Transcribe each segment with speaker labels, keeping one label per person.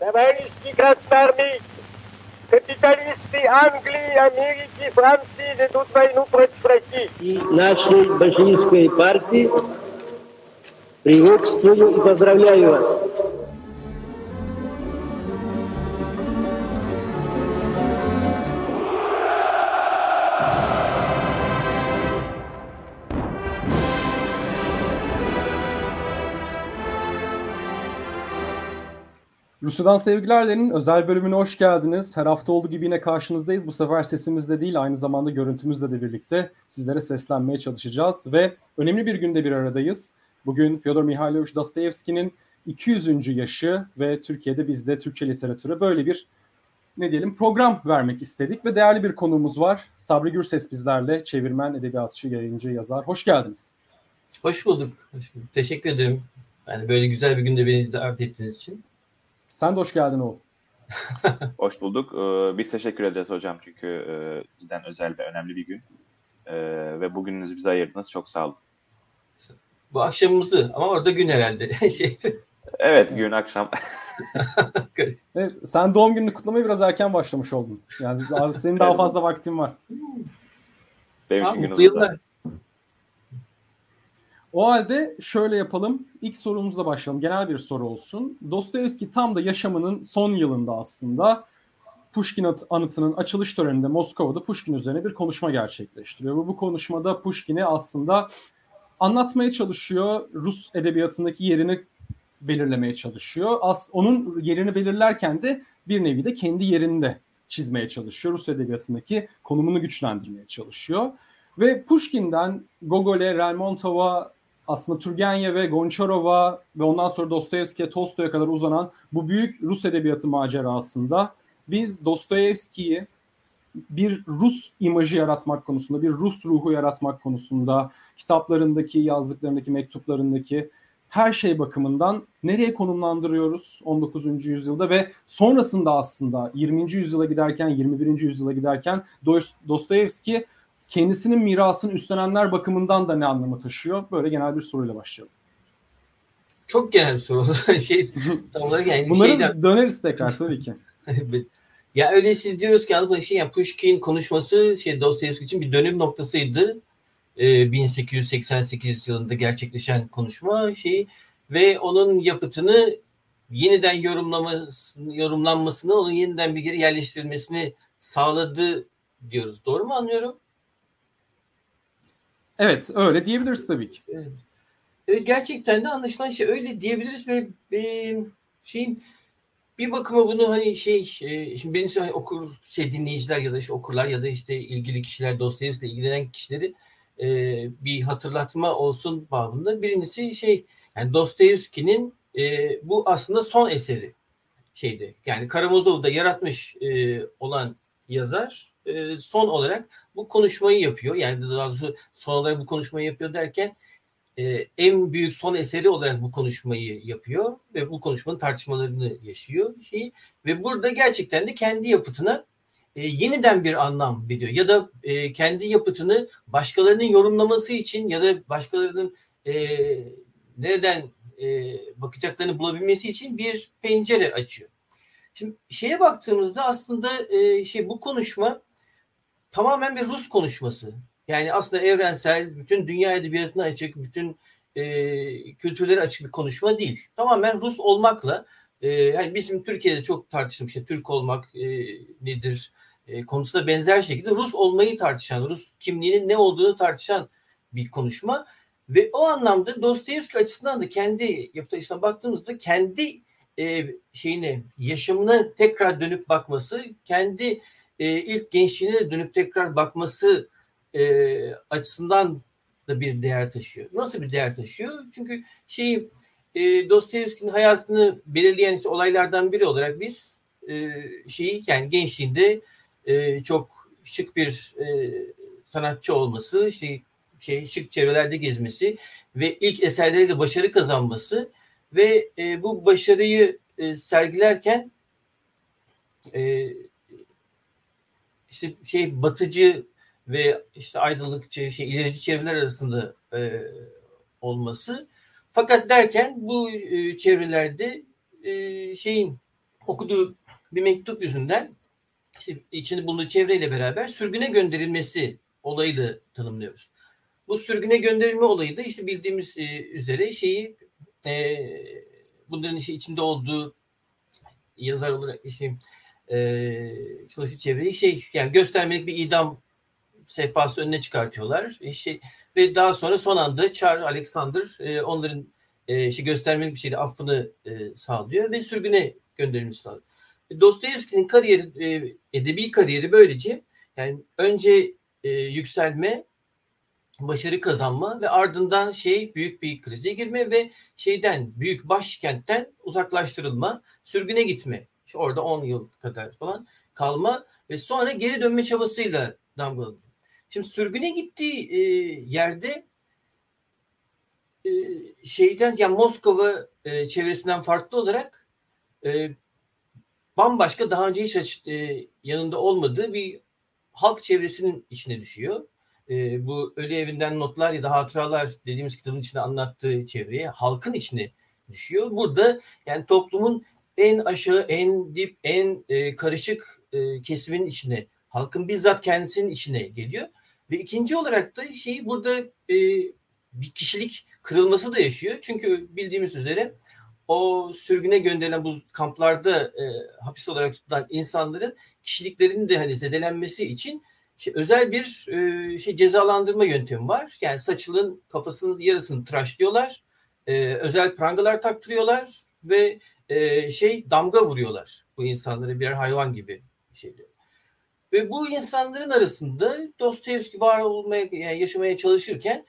Speaker 1: Товарищи красноармейцы, капиталисты Англии, Америки, Франции ведут войну против России.
Speaker 2: И нашей большевистской партии приветствую и поздравляю вас.
Speaker 3: Rusya'dan Sevgilerle'nin özel bölümüne hoş geldiniz. Her hafta olduğu gibi yine karşınızdayız. Bu sefer sesimizde değil aynı zamanda görüntümüzle de birlikte sizlere seslenmeye çalışacağız. Ve önemli bir günde bir aradayız. Bugün Fyodor Mihailovich Dostoyevski'nin 200. yaşı ve Türkiye'de biz de Türkçe literatüre böyle bir ne diyelim program vermek istedik. Ve değerli bir konuğumuz var. Sabri Gürses bizlerle çevirmen, edebiyatçı, yayıncı, yazar. Hoş geldiniz.
Speaker 4: Hoş bulduk. Hoş bulduk. Teşekkür ederim. Yani böyle güzel bir günde beni davet ettiğiniz için.
Speaker 3: Sen de hoş geldin oğul.
Speaker 5: hoş bulduk. Ee, biz teşekkür ederiz hocam çünkü e, cidden özel ve önemli bir gün. Ee, ve bugününüzü bize ayırdınız. Çok sağ olun.
Speaker 4: Bu akşamımızdı ama orada gün herhalde.
Speaker 5: evet gün akşam.
Speaker 3: evet, sen doğum gününü kutlamaya biraz erken başlamış oldun. Yani senin daha fazla vaktin var.
Speaker 5: Benim için gün uzun.
Speaker 3: O halde şöyle yapalım. İlk sorumuzla başlayalım. Genel bir soru olsun. Dostoyevski tam da yaşamının son yılında aslında Pushkin anıtının açılış töreninde Moskova'da Pushkin üzerine bir konuşma gerçekleştiriyor. Ve bu konuşmada Pushkin'i aslında anlatmaya çalışıyor. Rus edebiyatındaki yerini belirlemeye çalışıyor. As onun yerini belirlerken de bir nevi de kendi yerinde çizmeye çalışıyor. Rus edebiyatındaki konumunu güçlendirmeye çalışıyor. Ve Pushkin'den Gogol'e, Lermontov'a, aslında Turgenev ve Gonçarova ve ondan sonra Dostoyevski'ye, Tolstoy'a kadar uzanan bu büyük Rus edebiyatı macerasında biz Dostoyevski'yi bir Rus imajı yaratmak konusunda, bir Rus ruhu yaratmak konusunda, kitaplarındaki, yazdıklarındaki, mektuplarındaki her şey bakımından nereye konumlandırıyoruz 19. yüzyılda ve sonrasında aslında 20. yüzyıla giderken, 21. yüzyıla giderken Dostoyevski kendisinin mirasını üstlenenler bakımından da ne anlamı taşıyor? Böyle genel bir soruyla başlayalım.
Speaker 4: Çok genel bir soru. şey, tam olarak yani
Speaker 3: Bunları şeyden... döneriz tekrar tabii ki.
Speaker 4: ya öyleyse diyoruz ki aslında şey yani Pushkin konuşması şey Dostoyevski için bir dönüm noktasıydı. Ee, 1888 yılında gerçekleşen konuşma şey ve onun yapıtını yeniden yorumlamasını, yorumlanmasını, onun yeniden bir geri yerleştirilmesini sağladı diyoruz. Doğru mu anlıyorum?
Speaker 3: Evet öyle diyebiliriz tabii ki.
Speaker 4: Evet. Gerçekten de anlaşılan şey öyle diyebiliriz ve şeyin bir bakıma bunu hani şey e, şimdi benim hani okur şey dinleyiciler ya da işte okurlar ya da işte ilgili kişiler Dostoyevski'yle ilgilenen kişileri e, bir hatırlatma olsun babında. Birincisi şey yani Dostoyevski'nin e, bu aslında son eseri şeydi. Yani Karamazov'da yaratmış e, olan yazar e, son olarak bu konuşmayı yapıyor. Yani daha doğrusu son olarak bu konuşmayı yapıyor derken e, en büyük son eseri olarak bu konuşmayı yapıyor ve bu konuşmanın tartışmalarını yaşıyor. Şey, ve burada gerçekten de kendi yapıtına e, yeniden bir anlam veriyor. Ya da e, kendi yapıtını başkalarının yorumlaması için ya da başkalarının e, nereden e, bakacaklarını bulabilmesi için bir pencere açıyor. Şimdi şeye baktığımızda aslında e, şey bu konuşma tamamen bir Rus konuşması. Yani aslında evrensel, bütün dünya edebiyatına açık, bütün e, kültürlere açık bir konuşma değil. Tamamen Rus olmakla, e, yani bizim Türkiye'de çok tartıştığımız işte Türk olmak e, nedir e, konusunda benzer şekilde Rus olmayı tartışan, Rus kimliğinin ne olduğunu tartışan bir konuşma. Ve o anlamda Dostoyevski açısından da kendi yapıtlarına baktığımızda kendi e, şeyine, yaşamına tekrar dönüp bakması, kendi e, ilk gençliğine dönüp tekrar bakması e, açısından da bir değer taşıyor. Nasıl bir değer taşıyor? Çünkü şey e, Dostoyevski'nin hayatını belirleyen işte olaylardan biri olarak biz e, şeyi yani gençliğinde e, çok şık bir e, sanatçı olması, işte şey şık çevrelerde gezmesi ve ilk eserleriyle başarı kazanması ve e, bu başarıyı e, sergilerken e, işte şey batıcı ve işte aydınlıkçı, şey ilerici çevreler arasında e, olması. Fakat derken bu e, çevrelerde e, şeyin okuduğu bir mektup yüzünden işte içinde bulunduğu çevreyle beraber sürgüne gönderilmesi olayı tanımlıyoruz. Bu sürgüne gönderilme olayı da işte bildiğimiz e, üzere şeyi e, bunların işi içinde olduğu yazar olarak işte e, çalışı çevreyi şey yani göstermelik bir idam sehpası önüne çıkartıyorlar. E, şey, ve daha sonra son anda Çar Alexander e, onların e, işte göstermelik bir şekilde affını e, sağlıyor ve sürgüne gönderilmesi sağlıyor. Dostoyevski'nin kariyeri, e, edebi kariyeri böylece yani önce e, yükselme, başarı kazanma ve ardından şey büyük bir krize girme ve şeyden büyük başkentten uzaklaştırılma, sürgüne gitme. Orada 10 yıl kadar falan kalma ve sonra geri dönme çabasıyla damgalanıyor. Şimdi sürgüne gittiği e, yerde e, şeyden yani Moskova e, çevresinden farklı olarak e, bambaşka daha önce hiç açık, e, yanında olmadığı bir halk çevresinin içine düşüyor. E, bu Ölü Evinden Notlar ya da Hatıralar dediğimiz kitabın içinde anlattığı çevreye halkın içine düşüyor. Burada yani toplumun en aşağı, en dip, en e, karışık e, kesimin içine, halkın bizzat kendisinin içine geliyor. Ve ikinci olarak da şey burada e, bir kişilik kırılması da yaşıyor. Çünkü bildiğimiz üzere o sürgüne gönderilen bu kamplarda e, hapis olarak tutulan insanların kişiliklerinin de hani zedelenmesi için şey, özel bir e, şey cezalandırma yöntemi var. Yani saçılın kafasının yarısını tıraşlıyorlar. E, özel prangalar taktırıyorlar ve e, şey damga vuruyorlar bu insanlara birer hayvan gibi şeyde. Ve bu insanların arasında Dostoyevski var olmaya yani yaşamaya çalışırken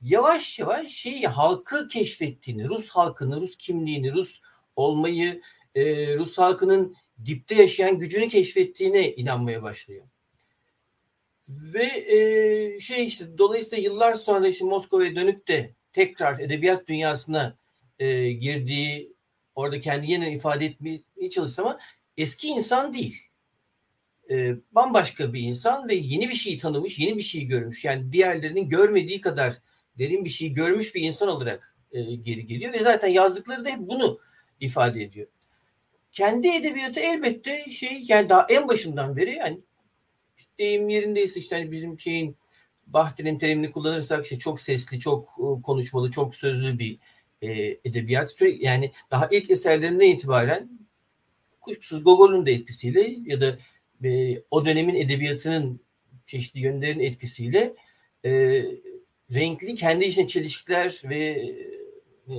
Speaker 4: yavaş yavaş şeyi halkı keşfettiğini, Rus halkını, Rus kimliğini, Rus olmayı, e, Rus halkının dipte yaşayan gücünü keşfettiğine inanmaya başlıyor. Ve e, şey işte dolayısıyla yıllar sonra işte Moskova'ya dönüp de tekrar edebiyat dünyasına e, girdiği, orada kendi yeniden ifade etmeye çalıştı ama eski insan değil. E, bambaşka bir insan ve yeni bir şeyi tanımış, yeni bir şeyi görmüş. Yani diğerlerinin görmediği kadar derin bir şey görmüş bir insan olarak e, geri geliyor ve zaten yazdıkları da hep bunu ifade ediyor. Kendi edebiyatı elbette şey yani daha en başından beri yani deyim yerindeyse işte hani bizim şeyin Bahti'nin terimini kullanırsak işte çok sesli, çok e, konuşmalı, çok sözlü bir e, edebiyat. Sürekli, yani daha ilk eserlerinden itibaren kuşkusuz Gogol'un da etkisiyle ya da e, o dönemin edebiyatının çeşitli yönlerin etkisiyle e, renkli kendi içine çelişkiler ve e,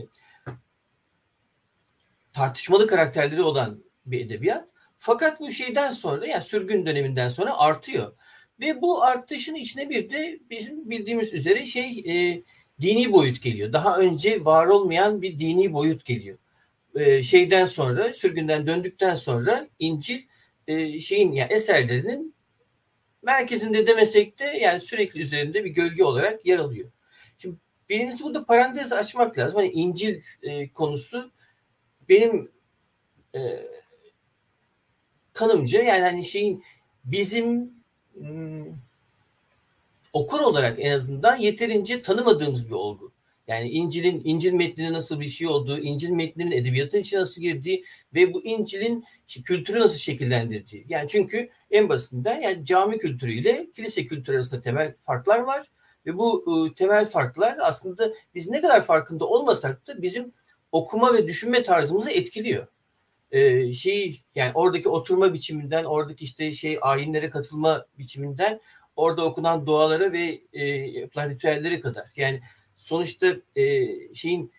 Speaker 4: tartışmalı karakterleri olan bir edebiyat. Fakat bu şeyden sonra yani sürgün döneminden sonra artıyor. Ve bu artışın içine bir de bizim bildiğimiz üzere şey e, dini boyut geliyor. Daha önce var olmayan bir dini boyut geliyor. E, şeyden sonra sürgünden döndükten sonra İncil e, şeyin yani eserlerinin merkezinde demesek de yani sürekli üzerinde bir gölge olarak yer alıyor. Şimdi birincisi burada parantez açmak lazım. Hani İncil e, konusu benim e, kanımca yani hani şeyin bizim hmm, okur olarak en azından yeterince tanımadığımız bir olgu. Yani İncil'in İncil metninin nasıl bir şey olduğu, İncil metninin edebiyatın içine nasıl girdiği ve bu İncil'in kültürü nasıl şekillendirdiği. Yani çünkü en basitinden yani cami kültürüyle kilise kültürü arasında temel farklar var ve bu ıı, temel farklar aslında biz ne kadar farkında olmasak da bizim okuma ve düşünme tarzımızı etkiliyor. Ee, şey yani oradaki oturma biçiminden, oradaki işte şey ayinlere katılma biçiminden, orada okunan dualara ve e, yapılan ritüellere kadar. Yani sonuçta e, şeyin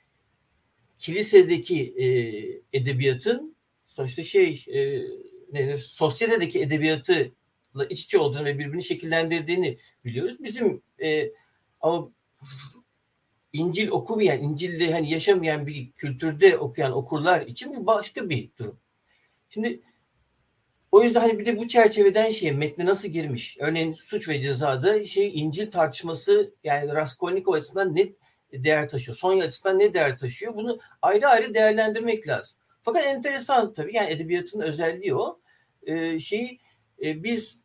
Speaker 4: kilisedeki e, edebiyatın sonuçta şey e, ne sosyetedeki edebiyatıyla iç içe olduğunu ve birbirini şekillendirdiğini biliyoruz. Bizim e, ama İncil okumayan, İncil'de hani yaşamayan bir kültürde okuyan okurlar için bir başka bir durum. Şimdi o yüzden hani bir de bu çerçeveden şey metne nasıl girmiş? Örneğin suç ve cezada şey İncil tartışması yani Raskolnikov açısından ne değer taşıyor? Sonya açısından ne değer taşıyor? Bunu ayrı ayrı değerlendirmek lazım. Fakat enteresan tabii yani edebiyatın özelliği o. Ee, şeyi e, biz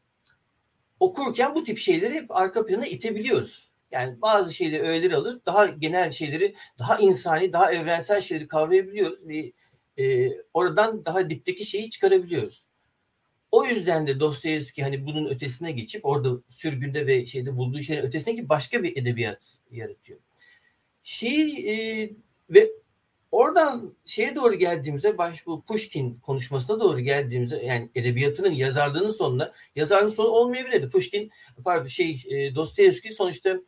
Speaker 4: okurken bu tip şeyleri hep arka plana itebiliyoruz. Yani bazı şeyleri öğeleri alır, daha genel şeyleri, daha insani, daha evrensel şeyleri kavrayabiliyoruz ve e, oradan daha dipteki şeyi çıkarabiliyoruz. O yüzden de Dostoyevski hani bunun ötesine geçip orada sürgünde ve şeyde bulduğu şeyin ötesine ki başka bir edebiyat yaratıyor. Şey e, ve oradan şeye doğru geldiğimizde baş bu Pushkin konuşmasına doğru geldiğimizde yani edebiyatının yazarlığının sonuna yazarlığın sonu olmayabilirdi. Pushkin pardon şey e, Dostoyevski sonuçta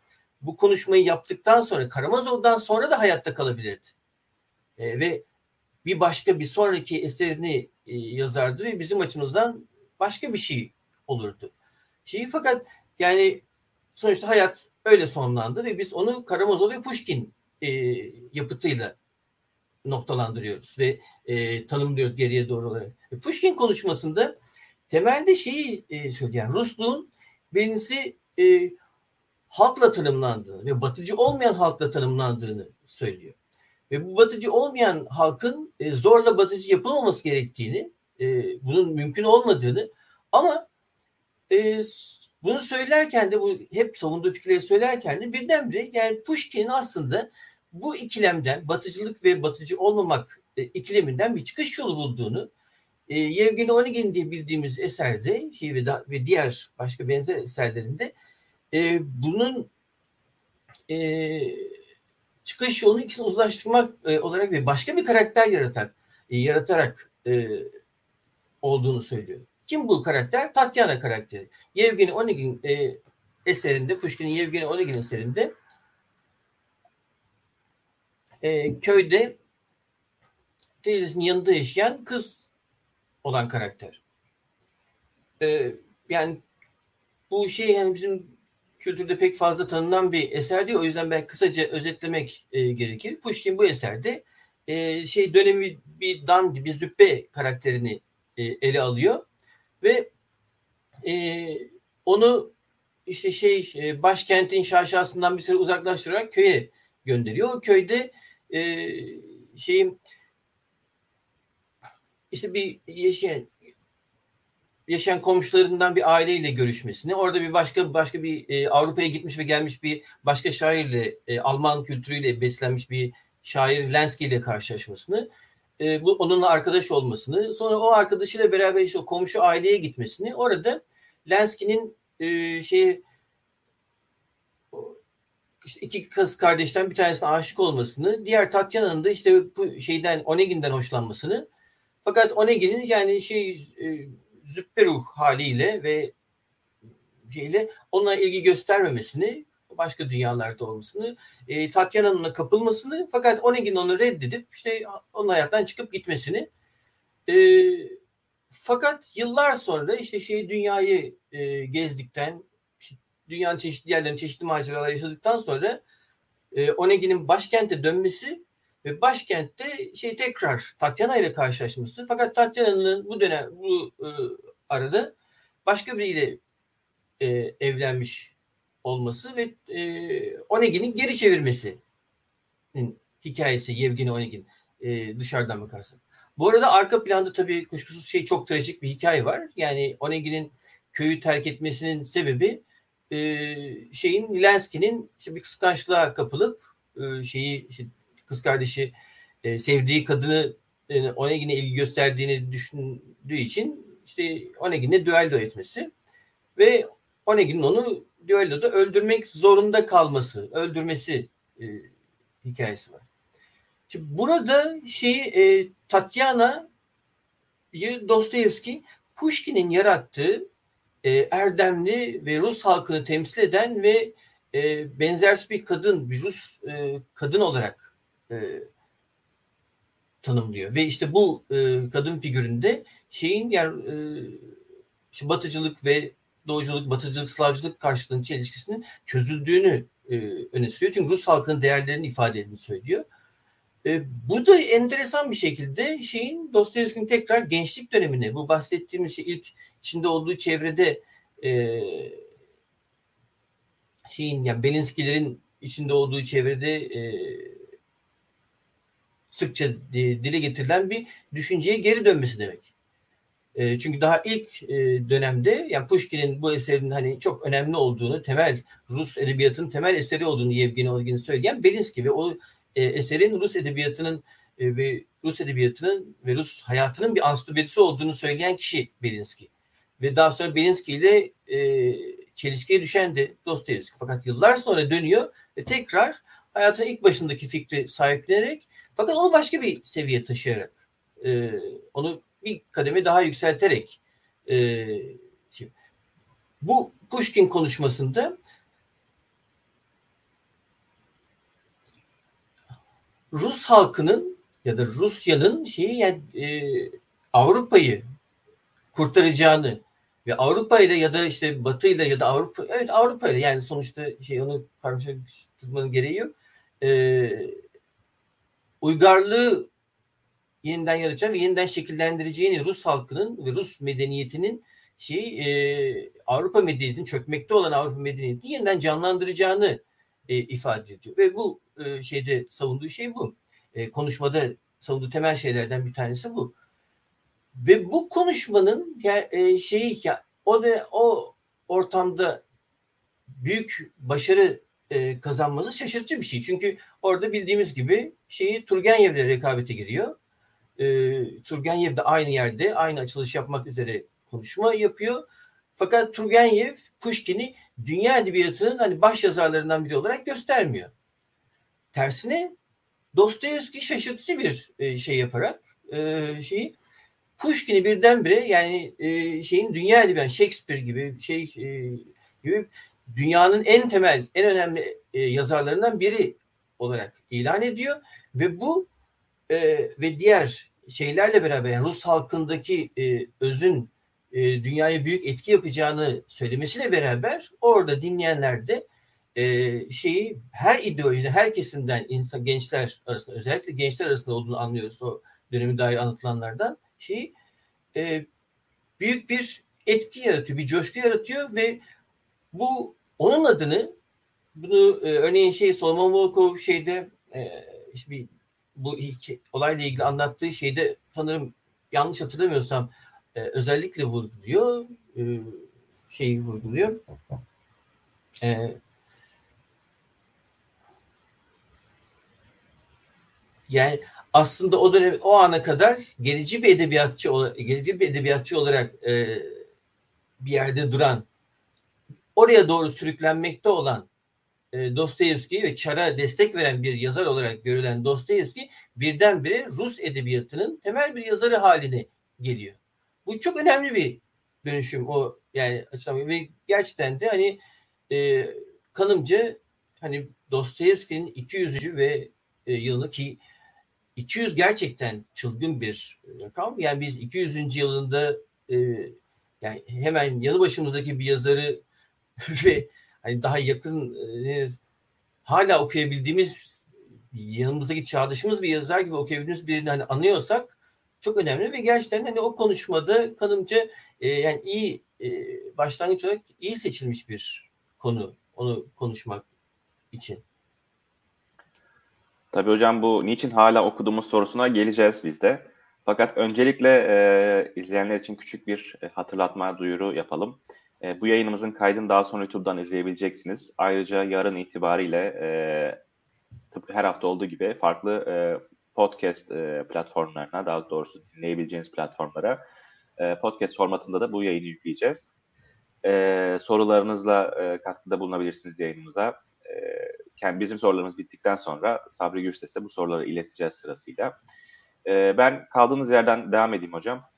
Speaker 4: bu konuşmayı yaptıktan sonra Karamazov'dan sonra da hayatta kalabilirdi. E, ve bir başka bir sonraki eserini e, yazardı ve bizim açımızdan başka bir şey olurdu. Şeyi fakat yani sonuçta hayat öyle sonlandı ve biz onu Karamazov ve Pushkin e, yapıtıyla noktalandırıyoruz ve e, tanımlıyoruz geriye doğru olarak. E, Pushkin konuşmasında temelde şeyi e, söylüyor. Yani Rusluğun birincisi e, halkla tanımlandığını ve batıcı olmayan halkla tanımlandığını söylüyor. Ve bu batıcı olmayan halkın e, zorla batıcı yapılmaması gerektiğini, e, bunun mümkün olmadığını. Ama e, bunu söylerken de bu hep savunduğu fikirleri söylerken de birdenbire yani Pushkin'in aslında bu ikilemden batıcılık ve batıcı olmamak e, ikileminden bir çıkış yolu bulduğunu e, Yevgeni Onegin diye bildiğimiz eserde şey ve, ve diğer başka benzer eserlerinde e, bunun e, çıkış yolunu ikisini uzlaştırmak e, olarak ve başka bir karakter yaratarak e, yaratarak e, olduğunu söylüyor. Kim bu karakter? Tatyana karakteri. Yevgeni Onegin e, eserinde, Pushkin'in Yevgeni Onegin eserinde e, köyde teyzesinin yanında yaşayan kız olan karakter. E, yani bu şey yani bizim kültürde pek fazla tanınan bir eser değil. O yüzden ben kısaca özetlemek e, gerekir. Pushkin bu eserde e, şey dönemi bir dandi, bir züppe karakterini e, ele alıyor ve e, onu işte şey e, başkentin şaşasından bir süre uzaklaştırarak köye gönderiyor. O köyde e, şeyin işte bir yaşayan yaşayan komşularından bir aileyle görüşmesini, orada bir başka başka bir e, Avrupa'ya gitmiş ve gelmiş bir başka şairle e, Alman kültürüyle beslenmiş bir şair Lenski ile karşılaşmasını, e, bu onunla arkadaş olmasını, sonra o arkadaşıyla beraber işte o komşu aileye gitmesini, orada Lenski'nin e, şey işte iki kız kardeşten bir tanesine aşık olmasını, diğer Tatyana'nın da işte bu şeyden Onegin'den hoşlanmasını. Fakat Onegin'in yani şey e, züppe ruh haliyle ve şeyle ona ilgi göstermemesini, başka dünyalarda olmasını, e, Tatyana'nın kapılmasını fakat Onegin onu reddedip işte onun hayattan çıkıp gitmesini e, fakat yıllar sonra işte şey dünyayı e, gezdikten dünyanın çeşitli yerlerinde çeşitli maceralar yaşadıktan sonra e, Onegin'in başkente dönmesi ve başkentte şey tekrar Tatyana ile karşılaşması. Fakat Tatyana'nın bu dönem bu e, arada başka biriyle e, evlenmiş olması ve e, Onegin'in geri çevirmesinin hikayesi Yevgeni Onegin e, dışarıdan bakarsan. Bu arada arka planda tabii kuşkusuz şey çok trajik bir hikaye var. Yani Onegin'in köyü terk etmesinin sebebi e, şeyin Lenski'nin işte bir kıskançlığa kapılıp e, şeyi işte kız kardeşi e, sevdiği kadını e, Onegin'e ilgi gösterdiğini düşündüğü için işte Onegin'e düello etmesi ve Onegin'in onu düelloda öldürmek zorunda kalması, öldürmesi e, hikayesi var. Şimdi burada şeyi e, Tatyana'yı Dostoyevski Pushkin'in yarattığı e, erdemli ve Rus halkını temsil eden ve e, benzersiz bir kadın, bir Rus e, kadın olarak e, tanımlıyor. Ve işte bu e, kadın figüründe şeyin yani e, batıcılık ve doğuculuk, batıcılık, Slavcılık karşılığının ilişkisinin çözüldüğünü e, öne sürüyor. Çünkü Rus halkının değerlerini ifade ettiğini söylüyor. E, bu da enteresan bir şekilde şeyin Dostoyevski'nin tekrar gençlik dönemine, bu bahsettiğimiz şey ilk içinde olduğu çevrede e, şeyin yani Belinskilerin içinde olduğu çevrede e, sıkça dile getirilen bir düşünceye geri dönmesi demek. E, çünkü daha ilk e, dönemde yani Pushkin'in bu eserinin hani çok önemli olduğunu, temel Rus edebiyatının temel eseri olduğunu Yevgeni Onegin söyleyen Belinsky ve o e, eserin Rus edebiyatının e, ve Rus edebiyatının ve Rus hayatının bir ansiklopedisi olduğunu söyleyen kişi Belinsky. Ve daha sonra Belinsky ile e, çelişkiye düşen de Dostoyevski. Fakat yıllar sonra dönüyor ve tekrar hayatın ilk başındaki fikri sahiplenerek fakat onu başka bir seviye taşıyarak e, onu bir kademe daha yükselterek e, bu Pushkin konuşmasında Rus halkının ya da Rusya'nın şeyi yani e, Avrupa'yı kurtaracağını ve Avrupa ile ya da işte Batı ile ya da Avrupa evet Avrupa ile yani sonuçta şey onu karşılaştırmanın gereği yok. Ee, uygarlığı yeniden yaratacağını ve yeniden şekillendireceğini Rus halkının ve Rus medeniyetinin şey e, Avrupa medeniyetinin çökmekte olan Avrupa medeniyetini yeniden canlandıracağını e, ifade ediyor. Ve bu e, şeyde savunduğu şey bu. E, konuşmada savunduğu temel şeylerden bir tanesi bu. Ve bu konuşmanın ya, e, şeyi ya o da o ortamda büyük başarı e, kazanması şaşırtıcı bir şey. Çünkü orada bildiğimiz gibi şeyi Turgenev'le rekabete giriyor. E, Turgenev de aynı yerde aynı açılış yapmak üzere konuşma yapıyor. Fakat Turgenev Pushkin'i dünya edebiyatının hani baş yazarlarından biri olarak göstermiyor. Tersine Dostoyevski şaşırtıcı bir e, şey yaparak e, şeyi Pushkin'i birdenbire yani e, şeyin dünya edebiyatı Shakespeare gibi şey e, gibi dünyanın en temel en önemli e, yazarlarından biri olarak ilan ediyor ve bu e, ve diğer şeylerle beraber yani Rus halkındaki e, özün e, dünyaya büyük etki yapacağını söylemesiyle beraber orada dinleyenler de e, şeyi her ideolojide her kesimden insan gençler arasında özellikle gençler arasında olduğunu anlıyoruz o dönemi dair anlatılanlardan şeyi e, büyük bir etki yaratıyor, bir coşku yaratıyor ve bu onun adını bunu e, örneğin şey Solomon Volkov şeyde e, işte bir bu ilk olayla ilgili anlattığı şeyde sanırım yanlış hatırlamıyorsam e, özellikle vurguluyor e, şeyi vurguluyor. E, yani aslında o dönem o ana kadar gerici bir edebiyatçı gerici bir edebiyatçı olarak e, bir yerde duran oraya doğru sürüklenmekte olan e, Dostoyevski ve Çar'a destek veren bir yazar olarak görülen Dostoyevski birdenbire Rus edebiyatının temel bir yazarı haline geliyor. Bu çok önemli bir dönüşüm o yani açıdan ve gerçekten de hani e, kanımca hani Dostoyevski'nin 200. ve e, yılını ki 200 gerçekten çılgın bir rakam. Yani biz 200. yılında e, yani hemen yanı başımızdaki bir yazarı ve hani daha yakın e, hala okuyabildiğimiz yanımızdaki çağdaşımız bir yazar gibi okuyabildiğimiz birini hani anıyorsak çok önemli ve gerçekten hani o konuşmada kanımca e, yani iyi e, başlangıç olarak iyi seçilmiş bir konu onu konuşmak için.
Speaker 5: Tabii hocam bu niçin hala okuduğumuz sorusuna geleceğiz biz de. Fakat öncelikle e, izleyenler için küçük bir e, hatırlatma duyuru yapalım. E, bu yayınımızın kaydını daha sonra YouTube'dan izleyebileceksiniz. Ayrıca yarın itibariyle e, tıpkı her hafta olduğu gibi farklı e, podcast e, platformlarına, daha doğrusu dinleyebileceğiniz platformlara e, podcast formatında da bu yayını yükleyeceğiz. E, sorularınızla e, katkıda bulunabilirsiniz yayınımıza. E, yani bizim sorularımız bittikten sonra Sabri Gürses'e bu soruları ileteceğiz sırasıyla. E, ben kaldığınız yerden devam edeyim hocam.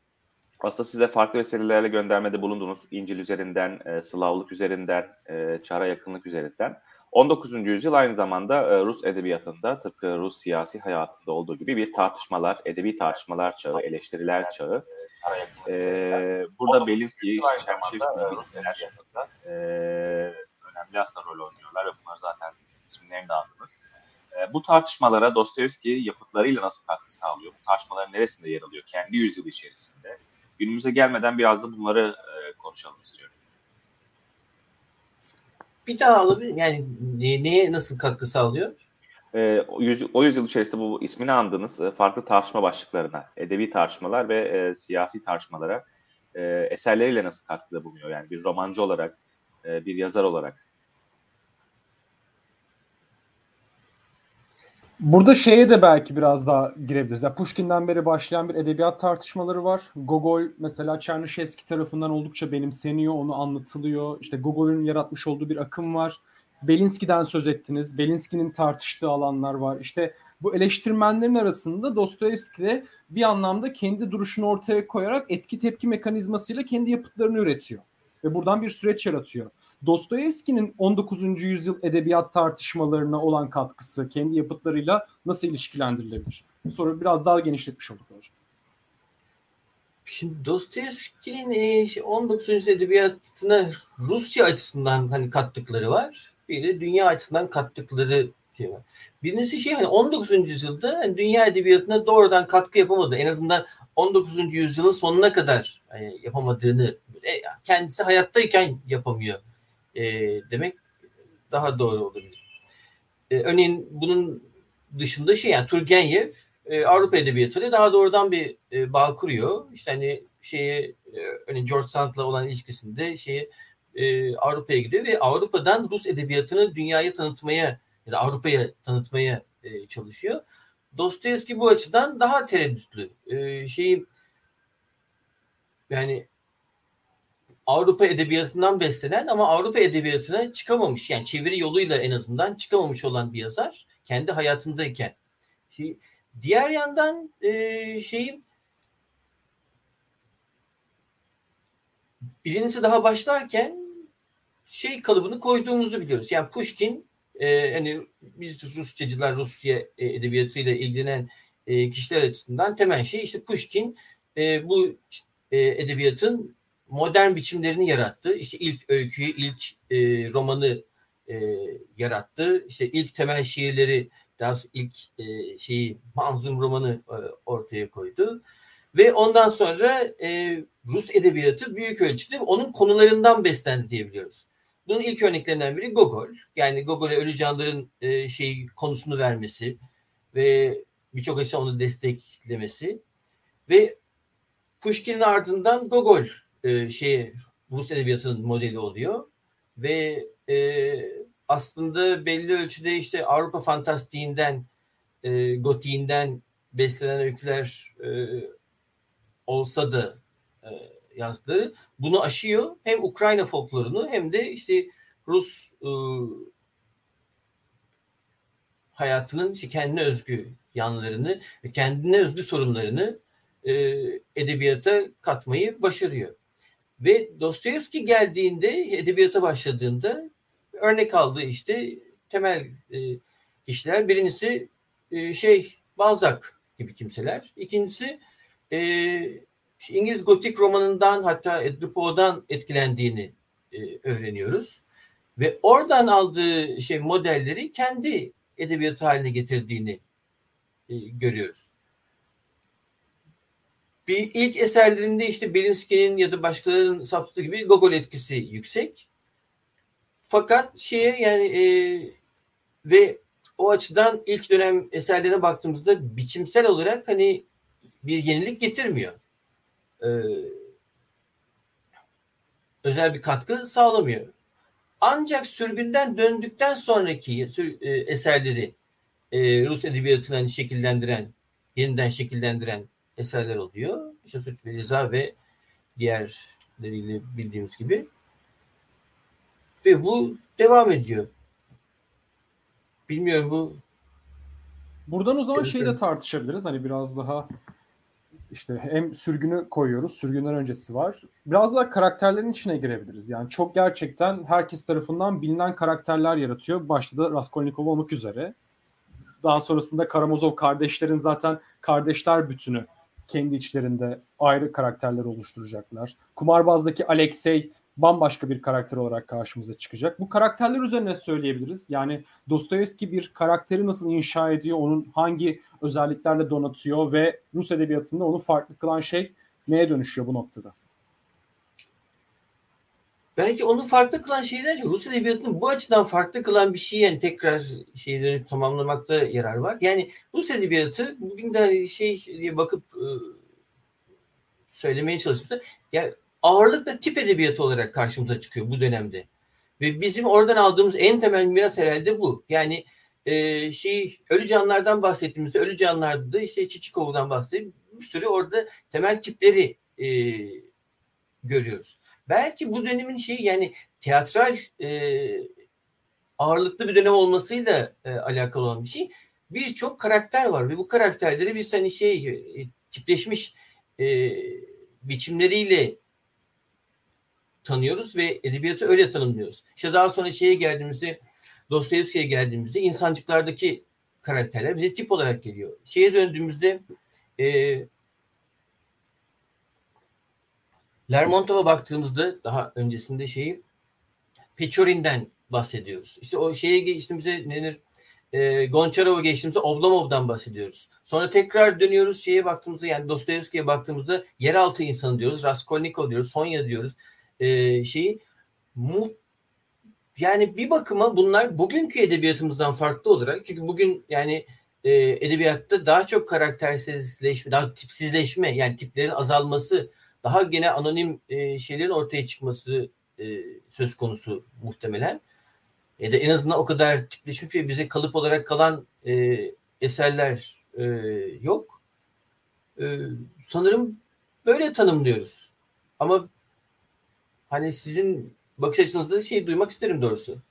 Speaker 5: Aslında size farklı vesilelerle göndermede bulundunuz. İncil üzerinden, e, Slavlık üzerinden, e, Çar'a yakınlık üzerinden. 19. yüzyıl aynı zamanda e, Rus edebiyatında tıpkı Rus siyasi hayatında olduğu gibi bir tartışmalar, edebi tartışmalar çağı, eleştiriler çağı. E, burada Belinsky, Şemşir gibi isimler e, önemli aslında rol oynuyorlar ve bunlar zaten isimlerini de aldınız. E, bu tartışmalara Dostoyevski yapıtlarıyla nasıl katkı sağlıyor? Bu tartışmaların neresinde yer alıyor? Kendi yüzyılı içerisinde. Günümüze gelmeden biraz da bunları e, konuşalım istiyorum.
Speaker 4: Bir daha alabilir Yani ne, neye nasıl katkı sağlıyor?
Speaker 5: E, o, yüz, o yüzyıl içerisinde bu ismini andığınız e, farklı tartışma başlıklarına, edebi tartışmalar ve e, siyasi tartışmalara e, eserleriyle nasıl katkıda bulunuyor? Yani bir romancı olarak, e, bir yazar olarak.
Speaker 3: Burada şeye de belki biraz daha girebiliriz. Ya Pushkin'den beri başlayan bir edebiyat tartışmaları var. Gogol mesela Çernyshevski tarafından oldukça benimseniyor, onu anlatılıyor. İşte Gogol'ün yaratmış olduğu bir akım var. Belinski'den söz ettiniz. Belinski'nin tartıştığı alanlar var. İşte bu eleştirmenlerin arasında Dostoyevski de bir anlamda kendi duruşunu ortaya koyarak etki tepki mekanizmasıyla kendi yapıtlarını üretiyor. Ve buradan bir süreç yaratıyor. Dostoyevski'nin 19. yüzyıl edebiyat tartışmalarına olan katkısı kendi yapıtlarıyla nasıl ilişkilendirilebilir? Soru biraz daha genişletmiş olduk hocam.
Speaker 4: Şimdi Dostoyevski'nin 19. yüzyıl edebiyatına Rusya açısından hani kattıkları var. Bir de dünya açısından kattıkları şey var. Birincisi şey hani 19. yüzyılda hani dünya edebiyatına doğrudan katkı yapamadı. En azından 19. yüzyılın sonuna kadar yani yapamadığını e, kendisi hayattayken yapamıyor e, demek daha doğru olabilir. E, örneğin bunun dışında şey yani Turgenev e, Avrupa edebiyatıyla daha doğrudan bir e, bağ kuruyor. İşte hani şeye e, örneğin George Sand'la olan ilişkisinde şeye e, Avrupa'ya gidiyor ve Avrupa'dan Rus edebiyatını dünyaya tanıtmaya ya da Avrupa'ya tanıtmaya e, çalışıyor. Dostoyevski bu açıdan daha tereddütlü. E, şeyi yani Avrupa edebiyatından beslenen ama Avrupa edebiyatına çıkamamış yani çeviri yoluyla en azından çıkamamış olan bir yazar kendi hayatındayken. Diğer yandan e, şeyin birincisi daha başlarken şey kalıbını koyduğumuzu biliyoruz. Yani Pushkin e, hani biz Rusçacılar, Rusya e, edebiyatıyla ilgilenen e, kişiler açısından temel şey işte Pushkin e, bu e, edebiyatın modern biçimlerini yarattı. İşte ilk öyküyü, ilk e, romanı e, yarattı. İşte ilk temel şiirleri, daha ilk e, şeyi manzum romanı e, ortaya koydu. Ve ondan sonra e, Rus edebiyatı büyük ölçüde onun konularından beslendi diyebiliyoruz. Bunun ilk örneklerinden biri Gogol. Yani Gogol'e ölü canların e, şey konusunu vermesi ve birçok açıdan onu desteklemesi ve Pushkin'in ardından Gogol e, şey Rus edebiyatının modeli oluyor ve e, aslında belli ölçüde işte Avrupa fantastiğinden e, gotiğinden beslenen öyküler e, olsa da e, yazdığı bunu aşıyor. Hem Ukrayna folklorunu hem de işte Rus e, hayatının işte kendine özgü yanlarını ve kendine özgü sorunlarını e, edebiyata katmayı başarıyor. Ve Dostoyevski geldiğinde, edebiyata başladığında örnek aldığı işte temel e, kişiler. Birincisi e, şey Balzac gibi kimseler. İkincisi e, İngiliz gotik romanından hatta Edgar Poe'dan etkilendiğini e, öğreniyoruz. Ve oradan aldığı şey modelleri kendi edebiyatı haline getirdiğini e, görüyoruz bir ilk eserlerinde işte Belinsky'nin ya da başkalarının saptığı gibi Gogol etkisi yüksek. Fakat şeye yani e, ve o açıdan ilk dönem eserlerine baktığımızda biçimsel olarak hani bir yenilik getirmiyor. Ee, özel bir katkı sağlamıyor. Ancak sürgünden döndükten sonraki e, eserleri e, Rus edebiyatını hani şekillendiren, yeniden şekillendiren eserler oluyor. İşte Suç ve Ceza ve diğerleriyle bildiğimiz gibi. Ve bu devam ediyor. Bilmiyorum bu
Speaker 3: Buradan o zaman şeyi de tartışabiliriz. Hani biraz daha işte hem sürgünü koyuyoruz. Sürgünden öncesi var. Biraz daha karakterlerin içine girebiliriz. Yani çok gerçekten herkes tarafından bilinen karakterler yaratıyor. Başta da Raskolnikov olmak üzere. Daha sonrasında Karamazov kardeşlerin zaten kardeşler bütünü kendi içlerinde ayrı karakterler oluşturacaklar. Kumarbazdaki Alexey bambaşka bir karakter olarak karşımıza çıkacak. Bu karakterler üzerine söyleyebiliriz. Yani Dostoyevski bir karakteri nasıl inşa ediyor, onun hangi özelliklerle donatıyor ve Rus edebiyatında onu farklı kılan şey neye dönüşüyor bu noktada?
Speaker 4: Belki onu farklı kılan şeyler Rus edebiyatının bu açıdan farklı kılan bir şey yani tekrar dönüp tamamlamakta yarar var. Yani Rus edebiyatı bugün de hani şey diye bakıp e, söylemeye çalışmışlar. Yani ağırlıkla tip edebiyatı olarak karşımıza çıkıyor bu dönemde. Ve bizim oradan aldığımız en temel miras herhalde bu. Yani e, şey ölü canlardan bahsettiğimizde ölü canlarda da işte Çiçikov'dan bahsedip bir sürü orada temel tipleri e, görüyoruz. Belki bu dönemin şeyi yani tiyatral e, ağırlıklı bir dönem olmasıyla e, alakalı olan bir şey. Birçok karakter var ve bu karakterleri biz hani şey e, tipleşmiş e, biçimleriyle tanıyoruz ve edebiyatı öyle tanımlıyoruz. İşte daha sonra şeye geldiğimizde Dostoyevski'ye geldiğimizde insancıklardaki karakterler bize tip olarak geliyor. Şeye döndüğümüzde e, Lermontov'a baktığımızda daha öncesinde şeyi Pechorin'den bahsediyoruz. İşte o şeye geçtiğimizde nenir e, Gonçarov'a geçtiğimizde Oblomov'dan bahsediyoruz. Sonra tekrar dönüyoruz şeye baktığımızda yani Dostoyevski'ye baktığımızda yeraltı insanı diyoruz. Raskolnikov diyoruz. Sonya diyoruz. E, şeyi mu, yani bir bakıma bunlar bugünkü edebiyatımızdan farklı olarak çünkü bugün yani e, edebiyatta daha çok karaktersizleşme, daha tipsizleşme yani tiplerin azalması, daha gene anonim e, şeylerin ortaya çıkması e, söz konusu muhtemelen. E de en azından o kadar tipleşmiş ve bize kalıp olarak kalan e, eserler e, yok. E, sanırım böyle tanımlıyoruz. Ama hani sizin bakış açınızda şey duymak isterim doğrusu.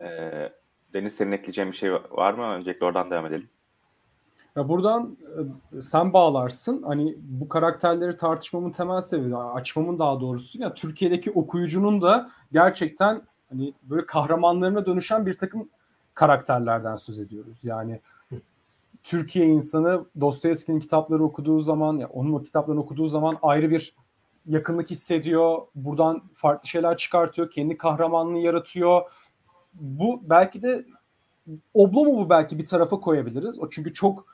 Speaker 5: Ee, Deniz senin ekleyeceğin bir şey var mı? Öncelikle oradan devam edelim.
Speaker 3: Ya buradan e, sen bağlarsın. Hani bu karakterleri tartışmamın temel sebebi, açmamın daha doğrusu ya Türkiye'deki okuyucunun da gerçekten hani böyle kahramanlarına dönüşen bir takım karakterlerden söz ediyoruz. Yani Türkiye insanı Dostoyevski'nin kitapları okuduğu zaman, ya onun o kitaplarını okuduğu zaman ayrı bir yakınlık hissediyor. Buradan farklı şeyler çıkartıyor, kendi kahramanlığı yaratıyor. Bu belki de Oblomov'u belki bir tarafa koyabiliriz. O çünkü çok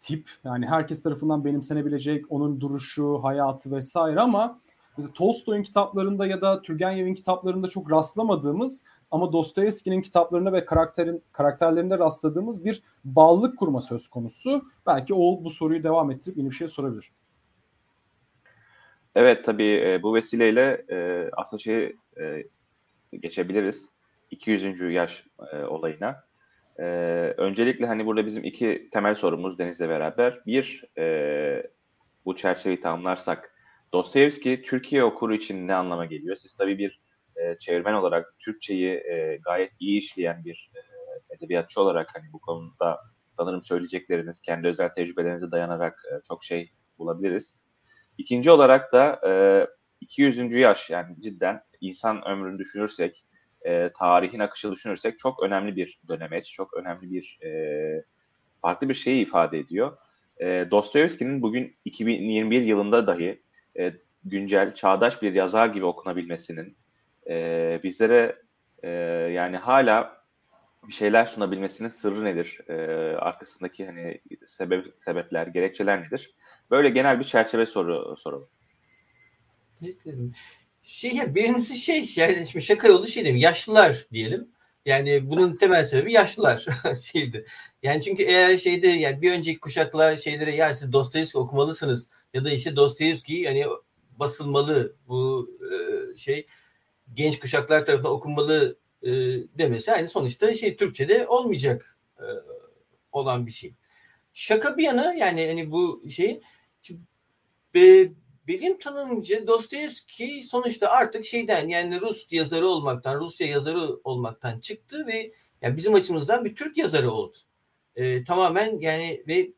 Speaker 3: tip yani herkes tarafından benimsenebilecek onun duruşu, hayatı vesaire ama mesela Tolstoy'un kitaplarında ya da Turgenev'in kitaplarında çok rastlamadığımız ama Dostoyevski'nin kitaplarında ve karakterin karakterlerinde rastladığımız bir bağlılık kurma söz konusu. Belki o bu soruyu devam ettirip yeni bir şey sorabilir.
Speaker 5: Evet tabii e, bu vesileyle e, aslında şey e, geçebiliriz 200. yaş e, olayına. E, öncelikle hani burada bizim iki temel sorumuz Deniz'le beraber. Bir, e, bu çerçeveyi tamamlarsak Dostoyevski Türkiye okuru için ne anlama geliyor? Siz tabii bir e, çevirmen olarak Türkçeyi e, gayet iyi işleyen bir e, edebiyatçı olarak hani bu konuda sanırım söyleyecekleriniz kendi özel tecrübelerinize dayanarak e, çok şey bulabiliriz. İkinci olarak da e, 200. yaş yani cidden insan ömrünü düşünürsek e, tarihin akışı düşünürsek çok önemli bir dönemeç, çok önemli bir e, farklı bir şeyi ifade ediyor. E, Dostoyevski'nin bugün 2021 yılında dahi e, güncel, çağdaş bir yazar gibi okunabilmesinin e, bizlere e, yani hala bir şeyler sunabilmesinin sırrı nedir? E, arkasındaki hani sebep sebepler, gerekçeler nedir? Böyle genel bir çerçeve soru soralım.
Speaker 4: Şey ya birincisi şey yani şimdi şaka yolu şey diyeyim yaşlılar diyelim. Yani bunun temel sebebi yaşlılar şeydi. Yani çünkü eğer şeyde yani bir önceki kuşaklar şeylere ya siz Dostoyevski okumalısınız ya da işte Dostoyevski yani basılmalı bu e, şey genç kuşaklar tarafından okunmalı e, demesi aynı sonuçta şey Türkçe'de olmayacak e, olan bir şey. Şaka bir yana yani hani bu şey e, benim tanımımca Dostoyevski sonuçta artık şeyden yani Rus yazarı olmaktan, Rusya yazarı olmaktan çıktı ve yani bizim açımızdan bir Türk yazarı oldu. E, tamamen yani ve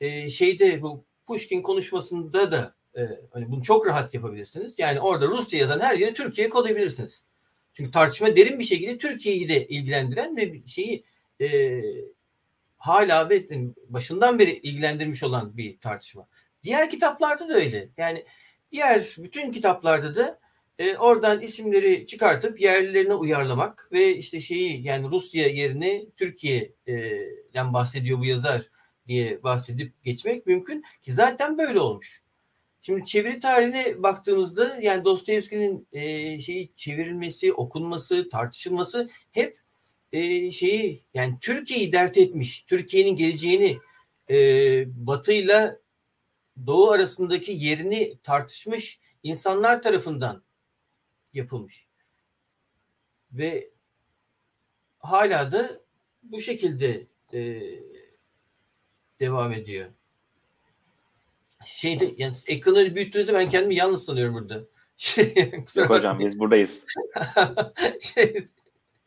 Speaker 4: e, şeyde bu Pushkin konuşmasında da e, hani bunu çok rahat yapabilirsiniz. Yani orada Rusça yazan her yere Türkiye kodlayabilirsiniz. Çünkü tartışma derin bir şekilde Türkiye'yi de ilgilendiren ve şeyi e, hala ve başından beri ilgilendirmiş olan bir tartışma. Diğer kitaplarda da öyle. Yani diğer bütün kitaplarda da e, oradan isimleri çıkartıp yerlilerine uyarlamak ve işte şeyi yani Rusya yerine Türkiye'den bahsediyor bu yazar diye bahsedip geçmek mümkün ki zaten böyle olmuş. Şimdi çeviri tarihine baktığımızda yani Dostoyevski'nin e, şeyi çevrilmesi, okunması, tartışılması hep e, şeyi yani Türkiye'yi dert etmiş. Türkiye'nin geleceğini e, Batı'yla Doğu arasındaki yerini tartışmış insanlar tarafından yapılmış. Ve hala da bu şekilde e, devam ediyor. Şeyde yani ekranları büyüttüğünüzde ben kendimi yalnız sanıyorum burada.
Speaker 5: Şey, Yok hocam biz buradayız.
Speaker 4: şey,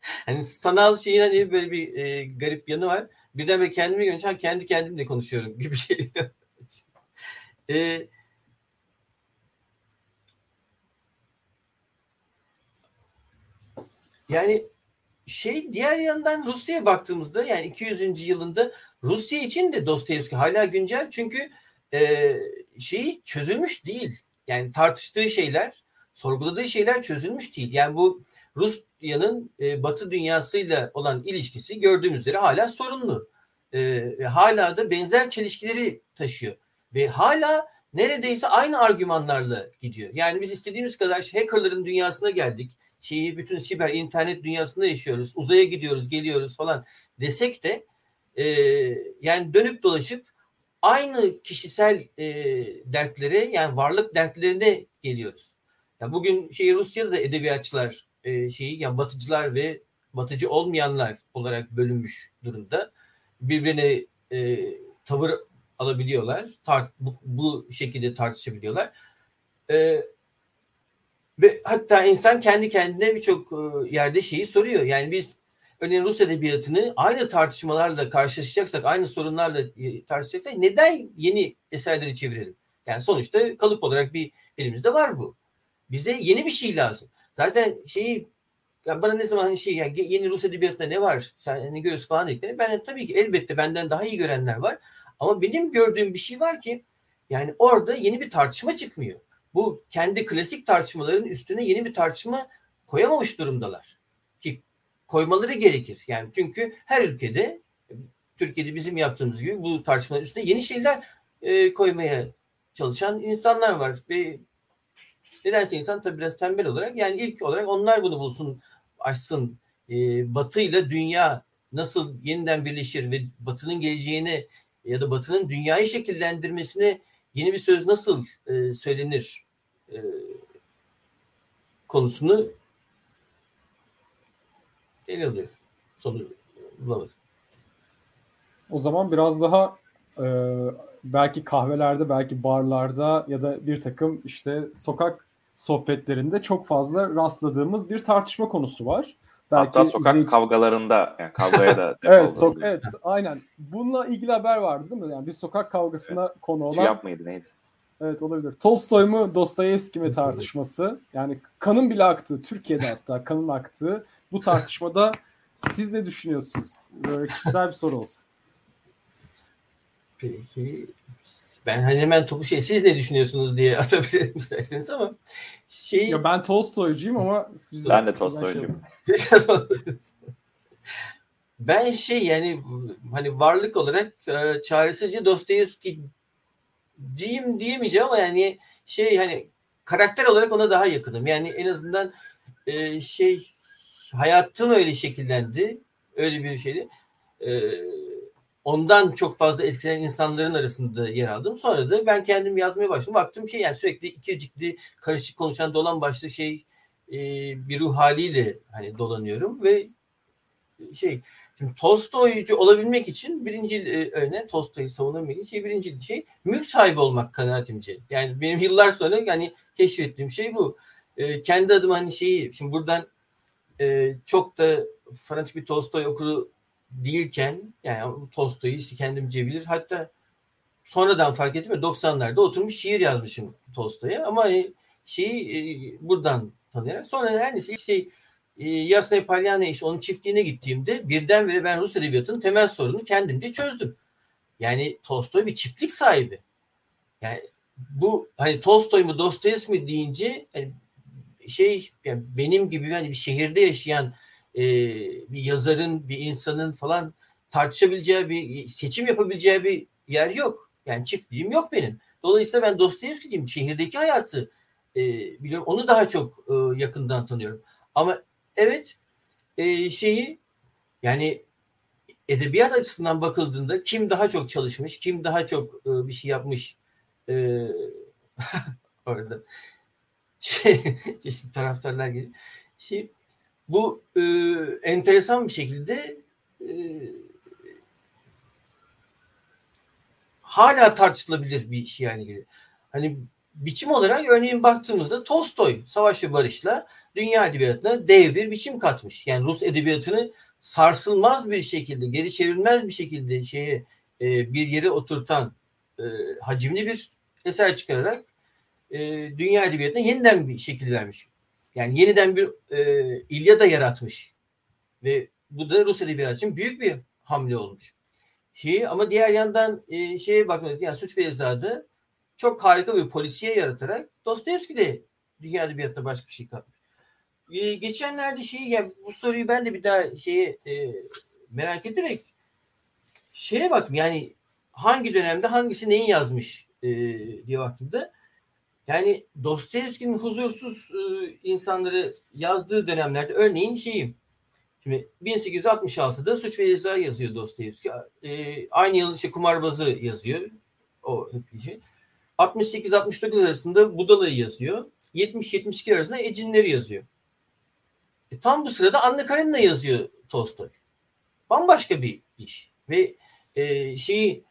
Speaker 4: hani sanal şeyin hani böyle bir e, garip yanı var. Birden böyle kendimi görünce kendi kendimle konuşuyorum gibi şey. E, yani şey diğer yandan Rusya'ya baktığımızda yani 200. yılında Rusya için de Dostoyevski hala güncel çünkü e, şeyi çözülmüş değil. Yani tartıştığı şeyler, sorguladığı şeyler çözülmüş değil. Yani bu Rusya'nın e, Batı dünyasıyla olan ilişkisi gördüğümüz üzere hala sorunlu. E, hala da benzer çelişkileri taşıyor. Ve hala neredeyse aynı argümanlarla gidiyor. Yani biz istediğimiz kadar hackerların dünyasına geldik şeyi bütün siber internet dünyasında yaşıyoruz. Uzaya gidiyoruz, geliyoruz falan desek de e, yani dönüp dolaşıp aynı kişisel e, dertlere yani varlık dertlerine geliyoruz. Yani bugün şey Rusya'da da edebiyatçılar e, şeyi yani batıcılar ve batıcı olmayanlar olarak bölünmüş durumda. Birbirine e, tavır alabiliyorlar. Tart, bu, bu şekilde tartışabiliyorlar. E, ve hatta insan kendi kendine birçok e, yerde şeyi soruyor. Yani biz örneğin Rus edebiyatını aynı tartışmalarla karşılaşacaksak, aynı sorunlarla e, tartışacaksak neden yeni eserleri çevirelim? Yani sonuçta kalıp olarak bir elimizde var bu. Bize yeni bir şey lazım. Zaten şeyi ya bana ne zaman hani şey ya yeni Rus edebiyatında ne var? Sen ne görüyorsun falan dedikleri. Ben tabii ki elbette benden daha iyi görenler var. Ama benim gördüğüm bir şey var ki yani orada yeni bir tartışma çıkmıyor bu kendi klasik tartışmaların üstüne yeni bir tartışma koyamamış durumdalar. Ki koymaları gerekir. Yani çünkü her ülkede Türkiye'de bizim yaptığımız gibi bu tartışmaların üstüne yeni şeyler e, koymaya çalışan insanlar var ve nedense insan tabii biraz tembel olarak yani ilk olarak onlar bunu bulsun, açsın. E, batı ile dünya nasıl yeniden birleşir ve Batı'nın geleceğini ya da Batı'nın dünyayı şekillendirmesine yeni bir söz nasıl e, söylenir e, konusunu ele alıyor. Sonu bulamadım.
Speaker 3: O zaman biraz daha e, belki kahvelerde, belki barlarda ya da bir takım işte sokak sohbetlerinde çok fazla rastladığımız bir tartışma konusu var.
Speaker 5: Belki Hatta sokak izleyici... kavgalarında yani kavgaya da
Speaker 3: evet, sok evet, aynen. Bununla ilgili haber vardı değil mi? Yani bir sokak kavgasına evet. konu olan.
Speaker 5: Yap mıydı neydi?
Speaker 3: Evet olabilir. Tolstoy mu Dostoyevski mi tartışması. Yani kanın bile aktığı, Türkiye'de hatta kanın aktığı bu tartışmada siz ne düşünüyorsunuz? Böyle kişisel bir soru olsun.
Speaker 4: Peki ben hani hemen topu şey siz ne düşünüyorsunuz diye atabilirim isterseniz ama şey
Speaker 3: ya ben Tolstoycuyum ama
Speaker 5: siz ben de Tolstoycuyum.
Speaker 4: ben şey yani hani varlık olarak e, çaresizce Dostoyevski ciyim diyemeyeceğim ama yani şey hani karakter olarak ona daha yakınım. Yani en azından e, şey hayatım öyle şekillendi. Öyle bir şeydi. E, ondan çok fazla etkilenen insanların arasında yer aldım. Sonra da ben kendim yazmaya başladım. Baktım şey yani sürekli ikircikli, karışık konuşan, dolan başlı şey e, bir ruh haliyle hani dolanıyorum ve şey Şimdi Tolstoycu olabilmek için birinci e, öne Tolstoy'u savunabilmek için şey, birinci şey mülk sahibi olmak kanaatimce. Yani benim yıllar sonra yani keşfettiğim şey bu. E, kendi adıma hani şeyi şimdi buradan e, çok da fanatik bir Tolstoy okuru değilken yani Tolstoy'u işte kendimce bilir. Hatta sonradan fark ettim 90'larda oturmuş şiir yazmışım Tolstoy'a ama e, şeyi e, buradan tanıyarak sonra her neyse şey e, Yasnaya Palyana işte onun çiftliğine gittiğimde birdenbire ben Rus edebiyatının temel sorununu kendimce çözdüm. Yani Tolstoy bir çiftlik sahibi. Yani bu hani Tolstoy mu Dostoyevski mi deyince hani şey yani benim gibi hani bir şehirde yaşayan e, bir yazarın, bir insanın falan tartışabileceği bir seçim yapabileceği bir yer yok. Yani çiftliğim yok benim. Dolayısıyla ben Dostoyevski'ciyim. Şehirdeki hayatı e, biliyorum. Onu daha çok e, yakından tanıyorum. Ama evet e, şeyi yani edebiyat açısından bakıldığında kim daha çok çalışmış, kim daha çok e, bir şey yapmış e, orada çeşitli taraftarlar gibi. Şey, bu e, enteresan bir şekilde e, hala tartışılabilir bir şey yani. Hani biçim olarak örneğin baktığımızda Tolstoy Savaş ve Barış'la dünya edebiyatına dev bir biçim katmış. Yani Rus edebiyatını sarsılmaz bir şekilde, geri çevrilmez bir şekilde şeye e, bir yere oturtan e, hacimli bir eser çıkararak e, dünya edebiyatına yeniden bir şekil vermiş. Yani yeniden bir e, İlyada yaratmış. Ve bu da Rus edebiyatı için büyük bir hamle olmuş. Şeyi, ama diğer yandan e, şeye bakmak yani Suç ve Ceza'da çok harika bir polisiye yaratarak Dostoyevski de dünya edebiyatına başka bir şey katmış. E, geçenlerde şey yani bu soruyu ben de bir daha şeye e, merak ederek şeye baktım yani hangi dönemde hangisi neyi yazmış e, diye baktığımda yani Dostoyevski'nin huzursuz e, insanları yazdığı dönemlerde örneğin şeyim Şimdi 1866'da Suç ve Ceza yazıyor Dostoyevski. E, aynı yıl işte Kumarbazı yazıyor. O hep 68-69 arasında Budala'yı yazıyor. 70-72 arasında Ecinleri yazıyor. E, tam bu sırada Anna Karenina yazıyor Tolstoy. Bambaşka bir iş. Ve e, şeyi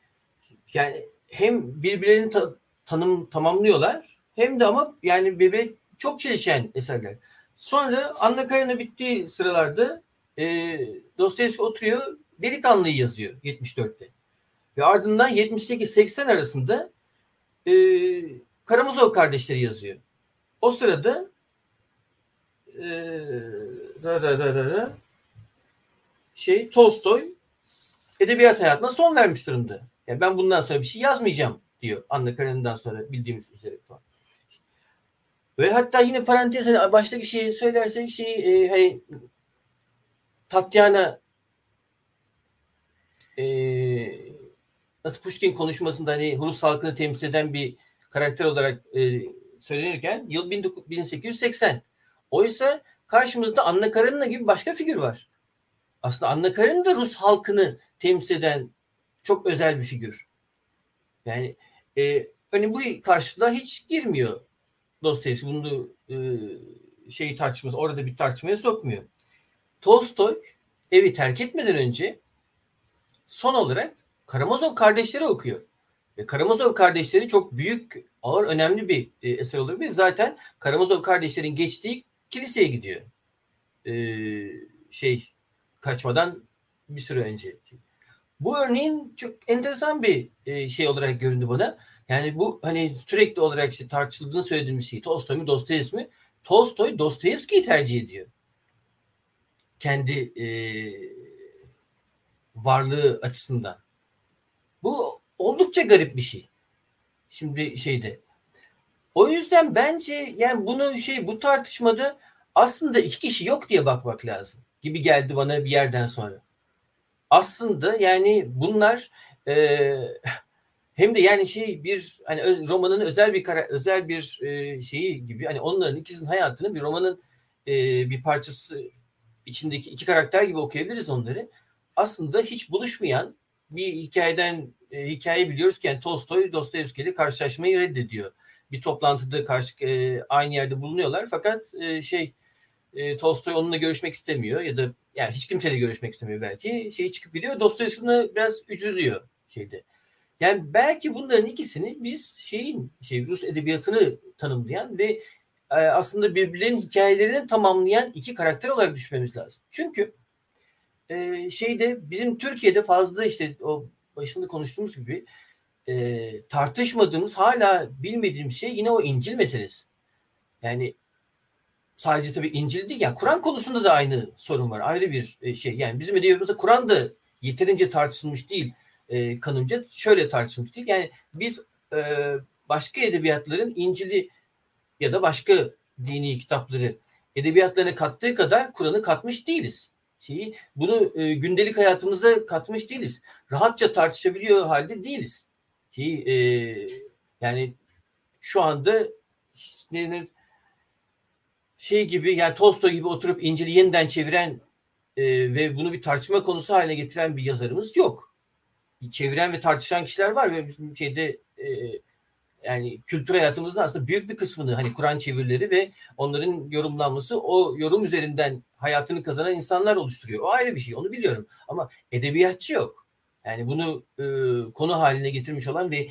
Speaker 4: yani hem birbirlerini ta, tanım tamamlıyorlar hem de ama yani birbirine çok çelişen eserler. Sonra Anna Karenina bittiği sıralarda e, Dostoyevski oturuyor Delikanlı'yı yazıyor 74'te. Ve ardından 78-80 arasında e, Karamazov kardeşleri yazıyor. O sırada e, ra, ra, ra, ra, ra, şey Tolstoy edebiyat hayatına son vermiş durumda. Yani ben bundan sonra bir şey yazmayacağım diyor Anna Karenina'dan sonra bildiğimiz üzere falan. Ve hatta yine parantez hani baştaki şeyi söylersek şey e, hani Tatyana e, nasıl Pushkin konuşmasında hani Rus halkını temsil eden bir karakter olarak e, söylenirken yıl 1880. Oysa karşımızda Anna Karenina gibi başka figür var. Aslında Anna Karenina da Rus halkını temsil eden çok özel bir figür. Yani e, hani bu karşılığa hiç girmiyor Dostoyevski. Bunu e, şeyi tartışması orada bir tartışmaya sokmuyor. Tolstoy evi terk etmeden önce son olarak Karamazov kardeşleri okuyor. Ve Karamazov kardeşleri çok büyük, ağır, önemli bir e, eser olur. Ve zaten Karamazov kardeşlerin geçtiği kiliseye gidiyor. Ee, şey kaçmadan bir süre önce. Bu örneğin çok enteresan bir e, şey olarak göründü bana. Yani bu hani sürekli olarak işte tartışıldığını söylediğim bir şey. Tolstoy mu Dostoyevski mi? Tolstoy Dostoyevski'yi tercih ediyor kendi e, varlığı açısından. Bu oldukça garip bir şey. Şimdi şeyde. O yüzden bence yani bunu şey bu tartışmada aslında iki kişi yok diye bakmak lazım gibi geldi bana bir yerden sonra. Aslında yani bunlar e, hem de yani şey bir hani öz, romanın özel bir özel bir e, şeyi gibi hani onların ikisinin hayatını bir romanın e, bir parçası içindeki iki karakter gibi okuyabiliriz onları. Aslında hiç buluşmayan bir hikayeden e, hikaye biliyoruz ki yani Tolstoy Dostoyevski ile karşılaşmayı reddediyor. Bir toplantıda karşı e, aynı yerde bulunuyorlar fakat e, şey e, Tolstoy onunla görüşmek istemiyor ya da yani hiç kimseyle görüşmek istemiyor belki. Şeyi çıkıp gidiyor. Dostoyevski biraz üzülüyor şeyde. Yani belki bunların ikisini biz şeyin şey Rus edebiyatını tanımlayan ve e, aslında birbirlerinin hikayelerini tamamlayan iki karakter olarak düşünmemiz lazım. Çünkü e, şeyde bizim Türkiye'de fazla işte o başında konuştuğumuz gibi e, tartışmadığımız hala bilmediğimiz şey yine o İncil meselesi. Yani sadece tabii İncil değil yani Kur'an konusunda da aynı sorun var. Ayrı bir şey. Yani bizim edebiyatımızda Kur'an da yeterince tartışılmış değil. E, kanımca şöyle tartışılmış değil. Yani biz e, başka edebiyatların İncil'i ya da başka dini kitapları edebiyatlarına kattığı kadar Kur'an'ı katmış değiliz. Şeyi, bunu e, gündelik hayatımızda katmış değiliz. Rahatça tartışabiliyor halde değiliz. Şeyi, e, yani şu anda ne şey gibi yani Tolstoy gibi oturup İncil'i yeniden çeviren e, ve bunu bir tartışma konusu haline getiren bir yazarımız yok. Çeviren ve tartışan kişiler var ve bizim şeyde e, yani kültür hayatımızın aslında büyük bir kısmını hani Kur'an çevirileri ve onların yorumlanması o yorum üzerinden hayatını kazanan insanlar oluşturuyor. O ayrı bir şey onu biliyorum ama edebiyatçı yok. Yani bunu e, konu haline getirmiş olan ve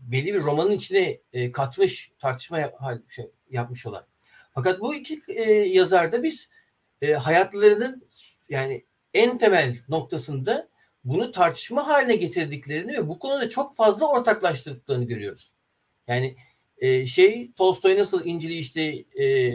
Speaker 4: belli bir romanın içine e, katmış tartışma yap, şey, yapmış olan. Fakat bu iki e, yazarda biz e, hayatlarının yani en temel noktasında bunu tartışma haline getirdiklerini ve bu konuda çok fazla ortaklaştırdıklarını görüyoruz. Yani e, şey Tolstoy nasıl İncil'i işte e,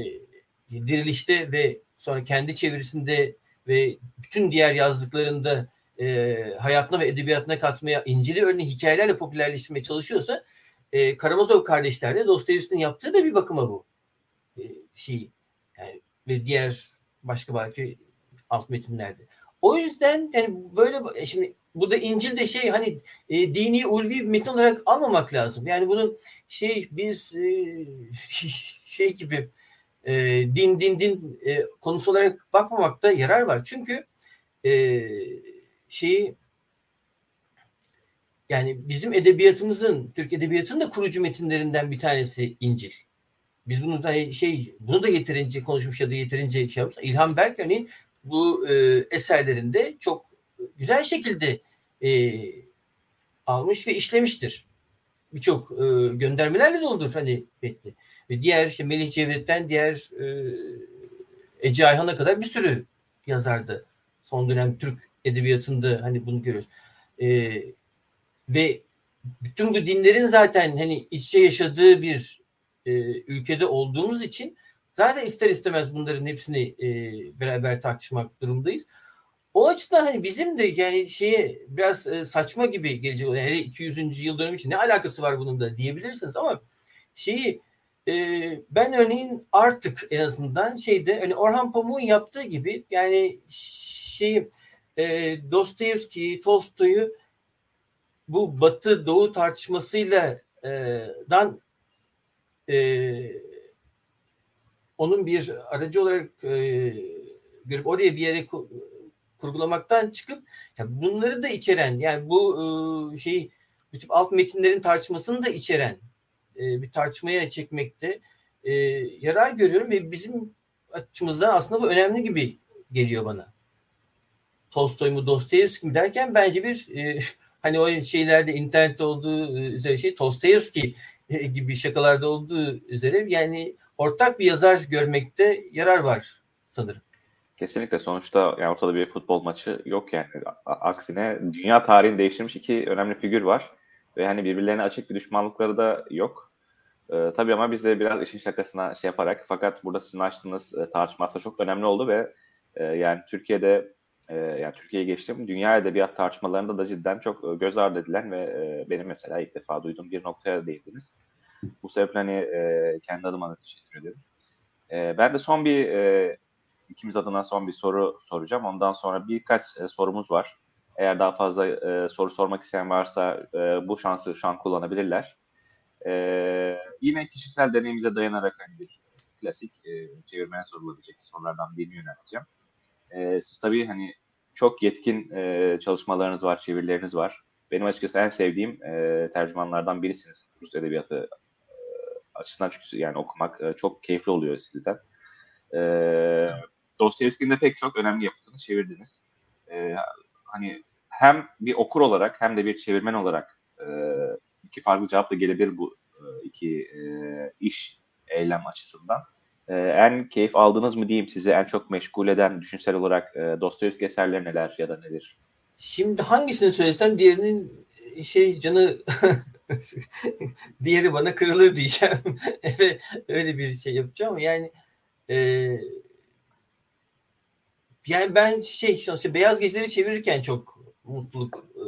Speaker 4: dirilişte ve sonra kendi çevirisinde ve bütün diğer yazdıklarında e, hayatına ve edebiyatına katmaya İncil'i örneğin hikayelerle popülerleştirmeye çalışıyorsa e, Karamazov kardeşlerle Dostoyevski'nin yaptığı da bir bakıma bu e, şey yani ve diğer başka belki alt metinlerde. O yüzden yani böyle şimdi bu da İncil de şey hani e, dini ulvi bir metin olarak almamak lazım. Yani bunun şey biz e, şey gibi e, din din din e, konusu olarak bakmamakta yarar var. Çünkü e, şeyi yani bizim edebiyatımızın, Türk edebiyatının da kurucu metinlerinden bir tanesi İncil. Biz bunu hani şey bunu da yeterince konuşmuş ya da yeterince şey yapmış. İlhan Berk örneğin bu e, eserlerinde çok güzel şekilde e, almış ve işlemiştir. Birçok e, göndermelerle doludur hani metni. Ve diğer işte Melih Cevdet'ten diğer e, Ece Ayhan'a kadar bir sürü yazardı. Son dönem Türk edebiyatında hani bunu görüyoruz. E, ve bütün bu dinlerin zaten hani içe yaşadığı bir e, ülkede olduğumuz için zaten ister istemez bunların hepsini e, beraber tartışmak durumdayız. O açıdan hani bizim de yani şeye biraz e, saçma gibi gelecek yani hele 200. yıl dönümü için ne alakası var bunun da diyebilirsiniz ama şeyi e, ben örneğin artık en azından şeyde hani Orhan Pamuk'un yaptığı gibi yani şeyi e, Dostoyevski, Tolstoy'u bu Batı Doğu tartışmasıyla e, dan e, onun bir aracı olarak e, görüp oraya bir yere kurgulamaktan çıkıp yani bunları da içeren yani bu e, şey bütün alt metinlerin tartışmasını da içeren e, bir tartışmaya çekmekte e, yarar görüyorum ve bizim açımızdan aslında bu önemli gibi geliyor bana. Tolstoy mu Dostoyevski mi derken bence bir e, hani o şeylerde internette olduğu üzere şey Dostoyevski gibi şakalarda olduğu üzere yani ortak bir yazar görmekte yarar var sanırım.
Speaker 5: Kesinlikle sonuçta yani ortada bir futbol maçı yok yani. Aksine dünya tarihini değiştirmiş iki önemli figür var. Ve hani birbirlerine açık bir düşmanlıkları da yok. Ee, tabii ama biz de biraz işin şakasına şey yaparak fakat burada sizin açtığınız e, tartışma aslında çok önemli oldu ve e, yani Türkiye'de e, yani Türkiye'ye geçtim. Dünya edebiyat tartışmalarında da cidden çok e, göz ardı edilen ve e, benim mesela ilk defa duyduğum bir noktaya değindiniz. Bu sebeple hani e, kendi adıma da teşekkür ederim. E, ben de son bir e, ikimiz adına son bir soru soracağım. Ondan sonra birkaç e, sorumuz var. Eğer daha fazla e, soru sormak isteyen varsa e, bu şansı şu an kullanabilirler. E, yine kişisel deneyimize dayanarak hani bir klasik e, çevirmeye sorulabilecek sorulardan birini yönelteceğim. E, siz tabii hani çok yetkin e, çalışmalarınız var, çevirileriniz var. Benim açıkçası en sevdiğim e, tercümanlardan birisiniz Rus edebiyatı açısından çünkü yani okumak e, çok keyifli oluyor sizden. E, Dostoyevski'nin de pek çok önemli yapıtını çevirdiniz. E, hani hem bir okur olarak hem de bir çevirmen olarak e, iki farklı cevap da gelebilir bu e, iki e, iş eylem açısından. E, en keyif aldınız mı diyeyim sizi en çok meşgul eden düşünsel olarak e, Dostoyevski eserleri neler ya da nedir?
Speaker 4: Şimdi hangisini söylesem diğerinin şey canı diğeri bana kırılır diyeceğim. Öyle bir şey yapacağım yani e, yani ben şey işte Beyaz Geceleri çevirirken çok mutluluk e,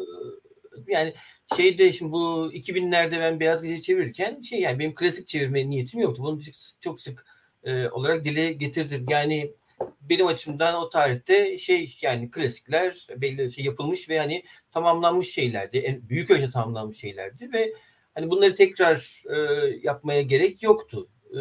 Speaker 4: yani şeyde şimdi bu 2000'lerde ben Beyaz Geceleri çevirirken şey yani benim klasik çevirme niyetim yoktu. Bunu çok sık e, olarak dile getirdim. Yani benim açımdan o tarihte şey yani klasikler belli şey yapılmış ve hani tamamlanmış şeylerdi. En büyük ölçüde tamamlanmış şeylerdi ve hani bunları tekrar e, yapmaya gerek yoktu. E,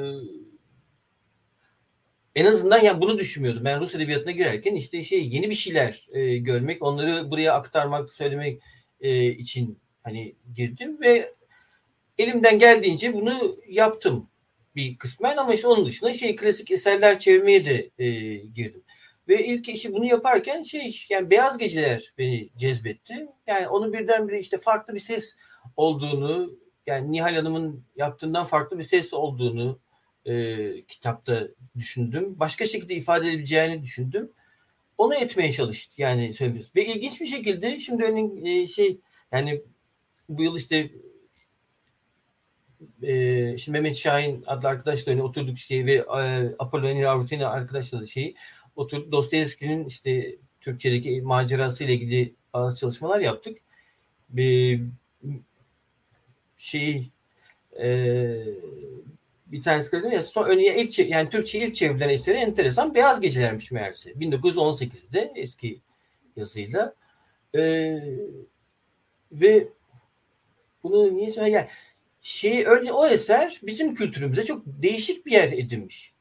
Speaker 4: en azından yani bunu düşünmüyordum. Ben Rus edebiyatına girerken işte şey yeni bir şeyler e, görmek, onları buraya aktarmak, söylemek e, için hani girdim ve elimden geldiğince bunu yaptım bir kısmen ama işte onun dışında şey klasik eserler çevirmeye de e, girdim. Ve ilk işi bunu yaparken şey yani Beyaz Geceler beni cezbetti. Yani onu birdenbire işte farklı bir ses olduğunu yani Nihal Hanım'ın yaptığından farklı bir ses olduğunu e, kitapta düşündüm. Başka şekilde ifade edebileceğini düşündüm. Onu etmeye çalıştı yani söylüyoruz. Ve ilginç bir şekilde şimdi örneğin e, şey yani bu yıl işte e, şimdi Mehmet Şahin adlı arkadaşla hani oturduk şey ve e, Apollo Avrutina arkadaşla da şey oturduk Dostoyevski'nin işte Türkçedeki macerası ile ilgili bazı çalışmalar yaptık. Bir şey e, bir tanesi dedim ya son örneğin ilk yani Türkçe ilk çevrilen eseri enteresan Beyaz Gecelermiş meğerse. 1918'de eski yazıyla. E, ve bunu niye söyleyeyim? Yani şey öyle o eser bizim kültürümüze çok değişik bir yer edinmiş.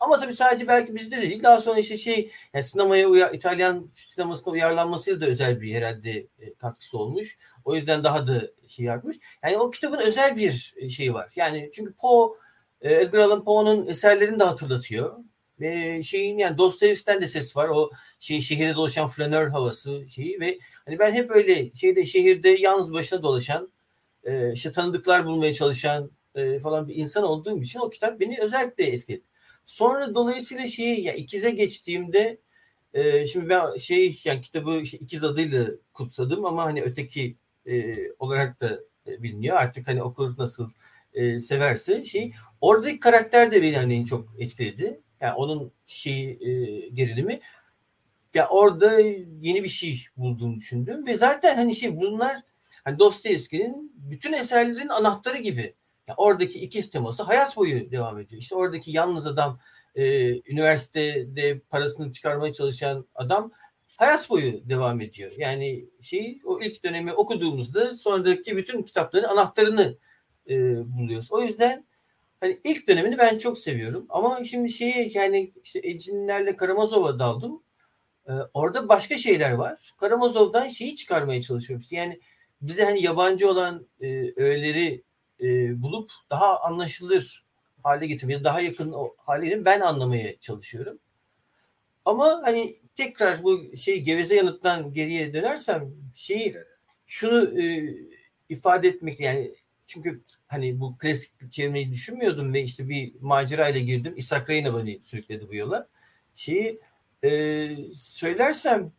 Speaker 4: Ama tabii sadece belki bizde de değil. Daha sonra işte şey yani sinemaya uyar, İtalyan sinemasına uyarlanmasıyla da özel bir herhalde e, katkısı olmuş. O yüzden daha da şey yapmış. Yani o kitabın özel bir e, şeyi var. Yani çünkü Poe e, Edgar Allan Poe'nun eserlerini de hatırlatıyor. Ve şeyin yani Dostoyevski'den de ses var. O şey şehirde dolaşan flanör havası şeyi ve hani ben hep öyle şeyde şehirde yalnız başına dolaşan e, işte tanıdıklar bulmaya çalışan e, falan bir insan olduğum için o kitap beni özellikle etkiledi. Sonra dolayısıyla şeyi ya ikize geçtiğimde e, şimdi ben şey yani kitabı işte ikiz adıyla kutsadım ama hani öteki e, olarak da e, biliniyor. Artık hani okur nasıl e, severse şey oradaki karakter de beni hani çok etkiledi. Yani onun şeyi e, gerilimi ya orada yeni bir şey bulduğumu düşündüm ve zaten hani şey bunlar hani Dostoyevski'nin bütün eserlerin anahtarı gibi. Yani oradaki ikiz teması hayat boyu devam ediyor. İşte oradaki yalnız adam e, üniversitede parasını çıkarmaya çalışan adam hayat boyu devam ediyor. Yani şey o ilk dönemi okuduğumuzda sonraki bütün kitapların anahtarını e, buluyoruz. O yüzden hani ilk dönemini ben çok seviyorum. Ama şimdi şeyi yani işte Ecinlerle Karamazov'a daldım. E, orada başka şeyler var. Karamazov'dan şeyi çıkarmaya çalışıyorum. Yani bize hani yabancı olan e, öğeleri e, bulup daha anlaşılır hale getirmeye, daha yakın hale getirmeye ben anlamaya çalışıyorum. Ama hani tekrar bu şey geveze yanıttan geriye dönersem şeyi şunu e, ifade etmek yani çünkü hani bu klasik çevirmeyi düşünmüyordum ve işte bir macera ile girdim. İshak Reyna beni sürükledi bu yola. Şeyi e, söylersem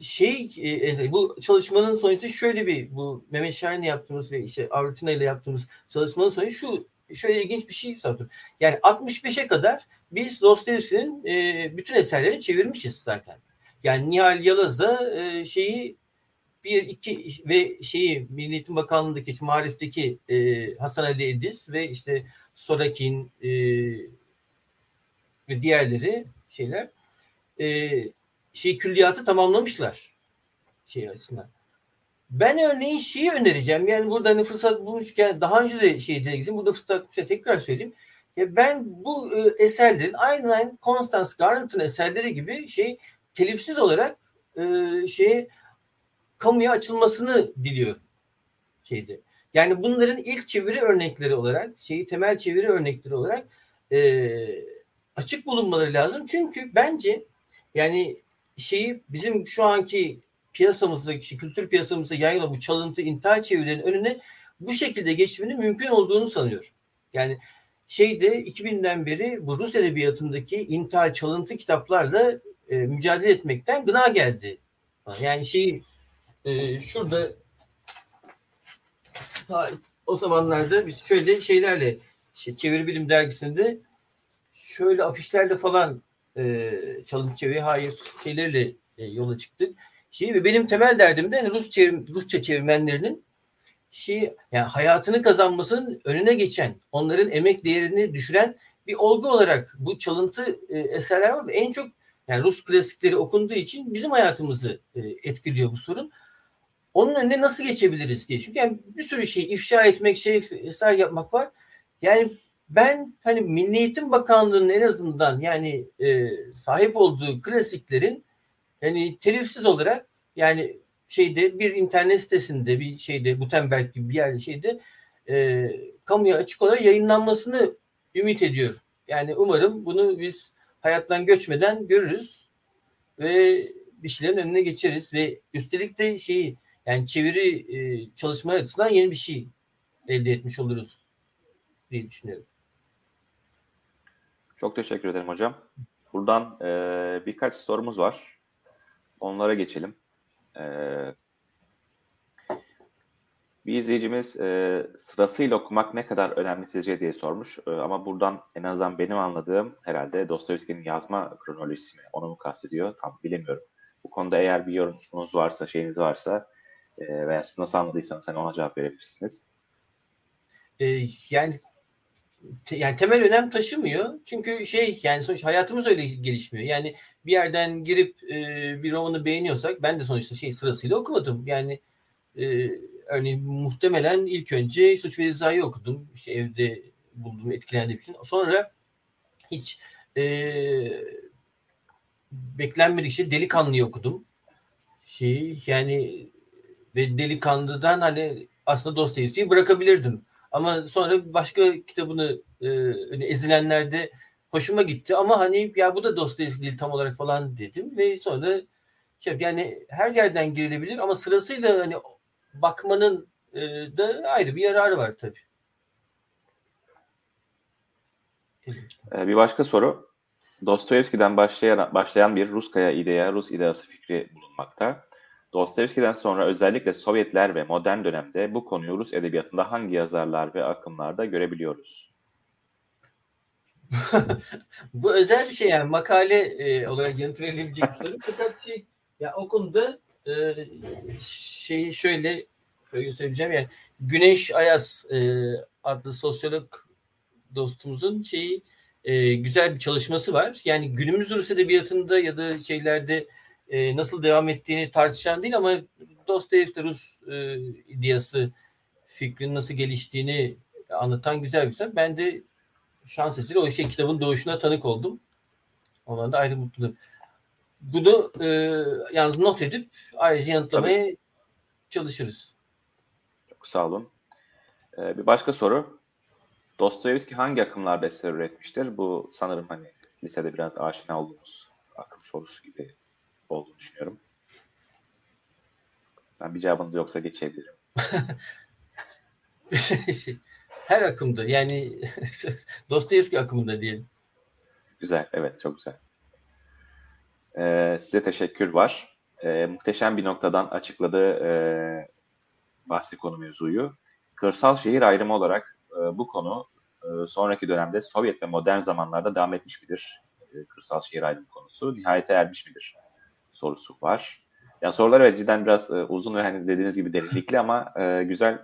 Speaker 4: şey e, bu çalışmanın sonucu şöyle bir bu Mehmet Şahin'le yaptığımız ve işte Avrutina ile yaptığımız çalışmanın sonucu şu şöyle ilginç bir şey sordum. Yani 65'e kadar biz Dostoyevski'nin e, bütün eserlerini çevirmişiz zaten. Yani Nihal Yalaz'da e, şeyi bir iki ve şeyi Milli Eğitim Bakanlığı'ndaki işte, Marif'teki e, Hasan Ali Ediz ve işte Sorakin e, ve diğerleri şeyler e, şey külliyatı tamamlamışlar şey açısından. Ben örneğin şeyi önereceğim. Yani burada hani fırsat bulmuşken daha önce de şey dedim. Burada fırsat bulmuşken tekrar söyleyeyim. Ya ben bu e, eserlerin aynen Constance Garnet'ın eserleri gibi şey telifsiz olarak e, şey kamuya açılmasını diliyorum şeyde. Yani bunların ilk çeviri örnekleri olarak, şeyi temel çeviri örnekleri olarak e, açık bulunmaları lazım. Çünkü bence yani şeyi bizim şu anki piyasamızda, işte kültür piyasamızda yayılan bu çalıntı intihar çevirilerinin önüne bu şekilde geçmenin mümkün olduğunu sanıyorum. Yani şeyde 2000'den beri bu Rus edebiyatındaki intihar çalıntı kitaplarla e, mücadele etmekten gına geldi. Yani şey e, şurada ta, o zamanlarda biz şöyle şeylerle Çeviri Bilim dergisinde şöyle afişlerle falan e, çalıntı çeviri hayır şeylerle e, yola çıktık. Şey ve benim temel derdim de yani Rus çevir, Rusça çevirmenlerinin şey yani hayatını kazanmasının önüne geçen, onların emek değerini düşüren bir olgu olarak bu çalıntı e, eserler var ve en çok yani Rus klasikleri okunduğu için bizim hayatımızı e, etkiliyor bu sorun. Onun önüne nasıl geçebiliriz diye. Çünkü yani bir sürü şey ifşa etmek, şey eser yapmak var. Yani ben hani Milli Eğitim Bakanlığı'nın en azından yani e, sahip olduğu klasiklerin yani telifsiz olarak yani şeyde bir internet sitesinde bir şeyde Gutenberg gibi bir yerde şeyde e, kamuya açık olarak yayınlanmasını ümit ediyorum. Yani umarım bunu biz hayattan göçmeden görürüz ve bir şeylerin önüne geçeriz ve üstelik de şeyi yani çeviri e, çalışma açısından yeni bir şey elde etmiş oluruz diye düşünüyorum.
Speaker 5: Çok teşekkür ederim hocam. Buradan e, birkaç sorumuz var. Onlara geçelim. E, bir izleyicimiz e, sırasıyla okumak ne kadar önemli sizce diye sormuş. E, ama buradan en azından benim anladığım herhalde Dostoyevski'nin yazma kronolojisi mi? Onu mu kastediyor? Tam bilemiyorum. Bu konuda eğer bir yorumunuz varsa, şeyiniz varsa e, veya siz nasıl anladıysanız hani ona cevap verebilirsiniz.
Speaker 4: E, yani yani temel önem taşımıyor. Çünkü şey yani sonuç hayatımız öyle gelişmiyor. Yani bir yerden girip e, bir romanı beğeniyorsak ben de sonuçta şey sırasıyla okumadım. Yani e, örneğin muhtemelen ilk önce Suç ve Ceza'yı okudum. İşte evde bulduğum etkilendiğim için. Sonra hiç e, beklenmedik şey Delikanlı'yı okudum. Şey yani ve Delikanlı'dan hani aslında Dostoyevski'yi bırakabilirdim. Ama sonra başka kitabını e, ezilenlerde hoşuma gitti ama hani ya bu da Dostoyevski değil tam olarak falan dedim ve sonra şey, yani her yerden girilebilir ama sırasıyla hani bakmanın e, da ayrı bir yararı var tabii.
Speaker 5: Ee, bir başka soru. Dostoyevski'den başlayan, başlayan bir Ruskaya ideya, Rus ideası fikri bulunmakta. Dostoyevski'den sonra özellikle Sovyetler ve modern dönemde bu konuyu Rus edebiyatında hangi yazarlar ve akımlarda görebiliyoruz?
Speaker 4: bu özel bir şey yani makale e, olarak yanıt verilebilecek bir soru. Fakat şey ya o konuda e, şeyi şöyle şöyle göstereceğim yani Güneş Ayaz e, adlı sosyolog dostumuzun şeyi e, güzel bir çalışması var. Yani günümüz Rus edebiyatında ya da şeylerde e, nasıl devam ettiğini tartışan değil ama Dostoyevski Rus e, ideyası fikrinin nasıl geliştiğini anlatan güzel bir kitap. Ben de şans eseri o şey kitabın doğuşuna tanık oldum. Ondan da ayrı mutluyum. Bunu e, yalnız not edip ayrıca yanıtlamaya Tabii. çalışırız.
Speaker 5: Çok sağ olun. Ee, bir başka soru. Dostoyevski hangi akımlarda eser üretmiştir? Bu sanırım hani lisede biraz aşina olduğumuz akım sorusu gibi olduğunu düşünüyorum. Yani bir cevabınız yoksa geçebilirim.
Speaker 4: Her akımda yani Dostoyevski akımında diyelim.
Speaker 5: Güzel, evet çok güzel. Ee, size teşekkür var. Ee, muhteşem bir noktadan açıkladı e, bahsi konu mevzuyu. Kırsal şehir ayrımı olarak e, bu konu e, sonraki dönemde Sovyet ve modern zamanlarda devam etmiş midir? E, kırsal şehir ayrımı konusu nihayete ermiş midir? Sorusu var. Yani sorular evet cidden biraz e, uzun ve hani dediğiniz gibi derinlikli ama e, güzel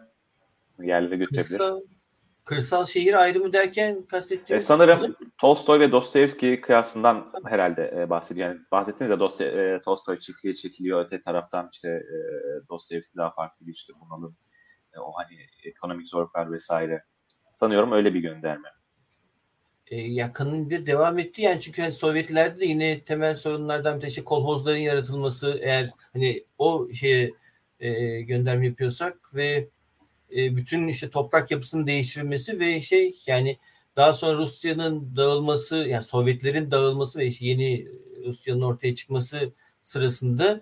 Speaker 5: yerlere götürebilir.
Speaker 4: Kırsal, kırsal şehir ayrımı derken kastettiğiniz...
Speaker 5: E, sanırım mi? Tolstoy ve Dostoyevski kıyasından herhalde e, bahsediyor. Yani bahsettiniz ya Dostoy, e, Tolstoy çiftliğe çekiliyor. Öte taraftan işte e, Dostoyevski daha farklı bir işte bunalım. E, o hani ekonomik zorluklar vesaire. Sanıyorum öyle bir gönderme.
Speaker 4: E, yakınında devam etti. Yani çünkü hani Sovyetlerde de yine temel sorunlardan bir işte kolhozların yaratılması. Eğer hani o şeye e, gönderme yapıyorsak ve e, bütün işte toprak yapısının değiştirilmesi ve şey yani daha sonra Rusya'nın dağılması yani Sovyetlerin dağılması ve işte yeni Rusya'nın ortaya çıkması sırasında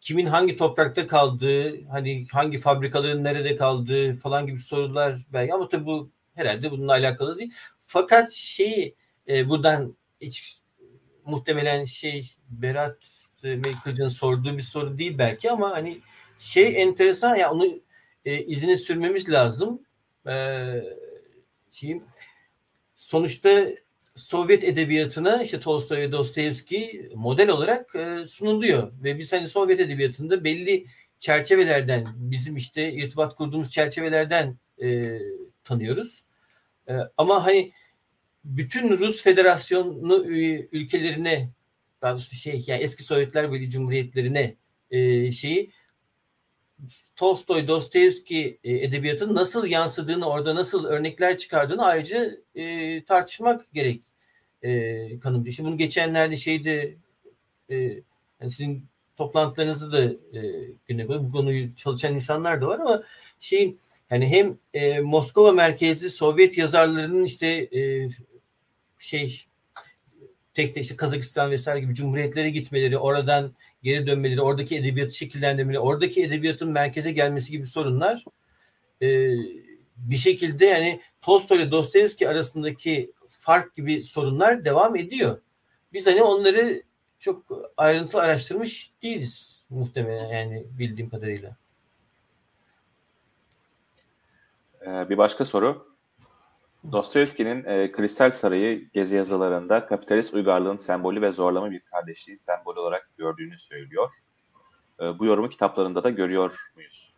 Speaker 4: kimin hangi toprakta kaldığı, hani hangi fabrikaların nerede kaldığı falan gibi sorular belki. Ama tabii bu herhalde bununla alakalı değil. Fakat şey e, buradan hiç muhtemelen şey Berat Melkırcı'nın sorduğu bir soru değil belki ama hani şey enteresan ya yani onu e, izini sürmemiz lazım. E, şey, sonuçta Sovyet edebiyatına işte Tolstoy ve Dostoyevski model olarak e, sunuluyor ve biz hani Sovyet edebiyatında belli çerçevelerden bizim işte irtibat kurduğumuz çerçevelerden e, tanıyoruz. E, ama hani bütün Rus Federasyonu ülkelerine daha doğrusu şey yani eski Sovyetler Birliği Cumhuriyetlerine e, şeyi Tolstoy, Dostoyevski e, edebiyatın nasıl yansıdığını, orada nasıl örnekler çıkardığını ayrıca e, tartışmak gerek e, kanımca. İşte bunu geçenlerde şeyde e, yani sizin toplantılarınızda da e, gündeme bu konuyu çalışan insanlar da var ama şeyin yani hem e, Moskova merkezli Sovyet yazarlarının işte e, şey tek tek işte Kazakistan vesaire gibi cumhuriyetlere gitmeleri, oradan geri dönmeleri, oradaki edebiyatı şekillendirmeleri, oradaki edebiyatın merkeze gelmesi gibi sorunlar e, bir şekilde yani Tolstoy ile Dostoyevski arasındaki fark gibi sorunlar devam ediyor. Biz hani onları çok ayrıntılı araştırmış değiliz muhtemelen yani bildiğim kadarıyla.
Speaker 5: Ee, bir başka soru. Dostoyevski'nin e, Kristal Sarayı gezi yazılarında kapitalist uygarlığın sembolü ve zorlama bir kardeşliği sembolü olarak gördüğünü söylüyor. E, bu yorumu kitaplarında da görüyor muyuz?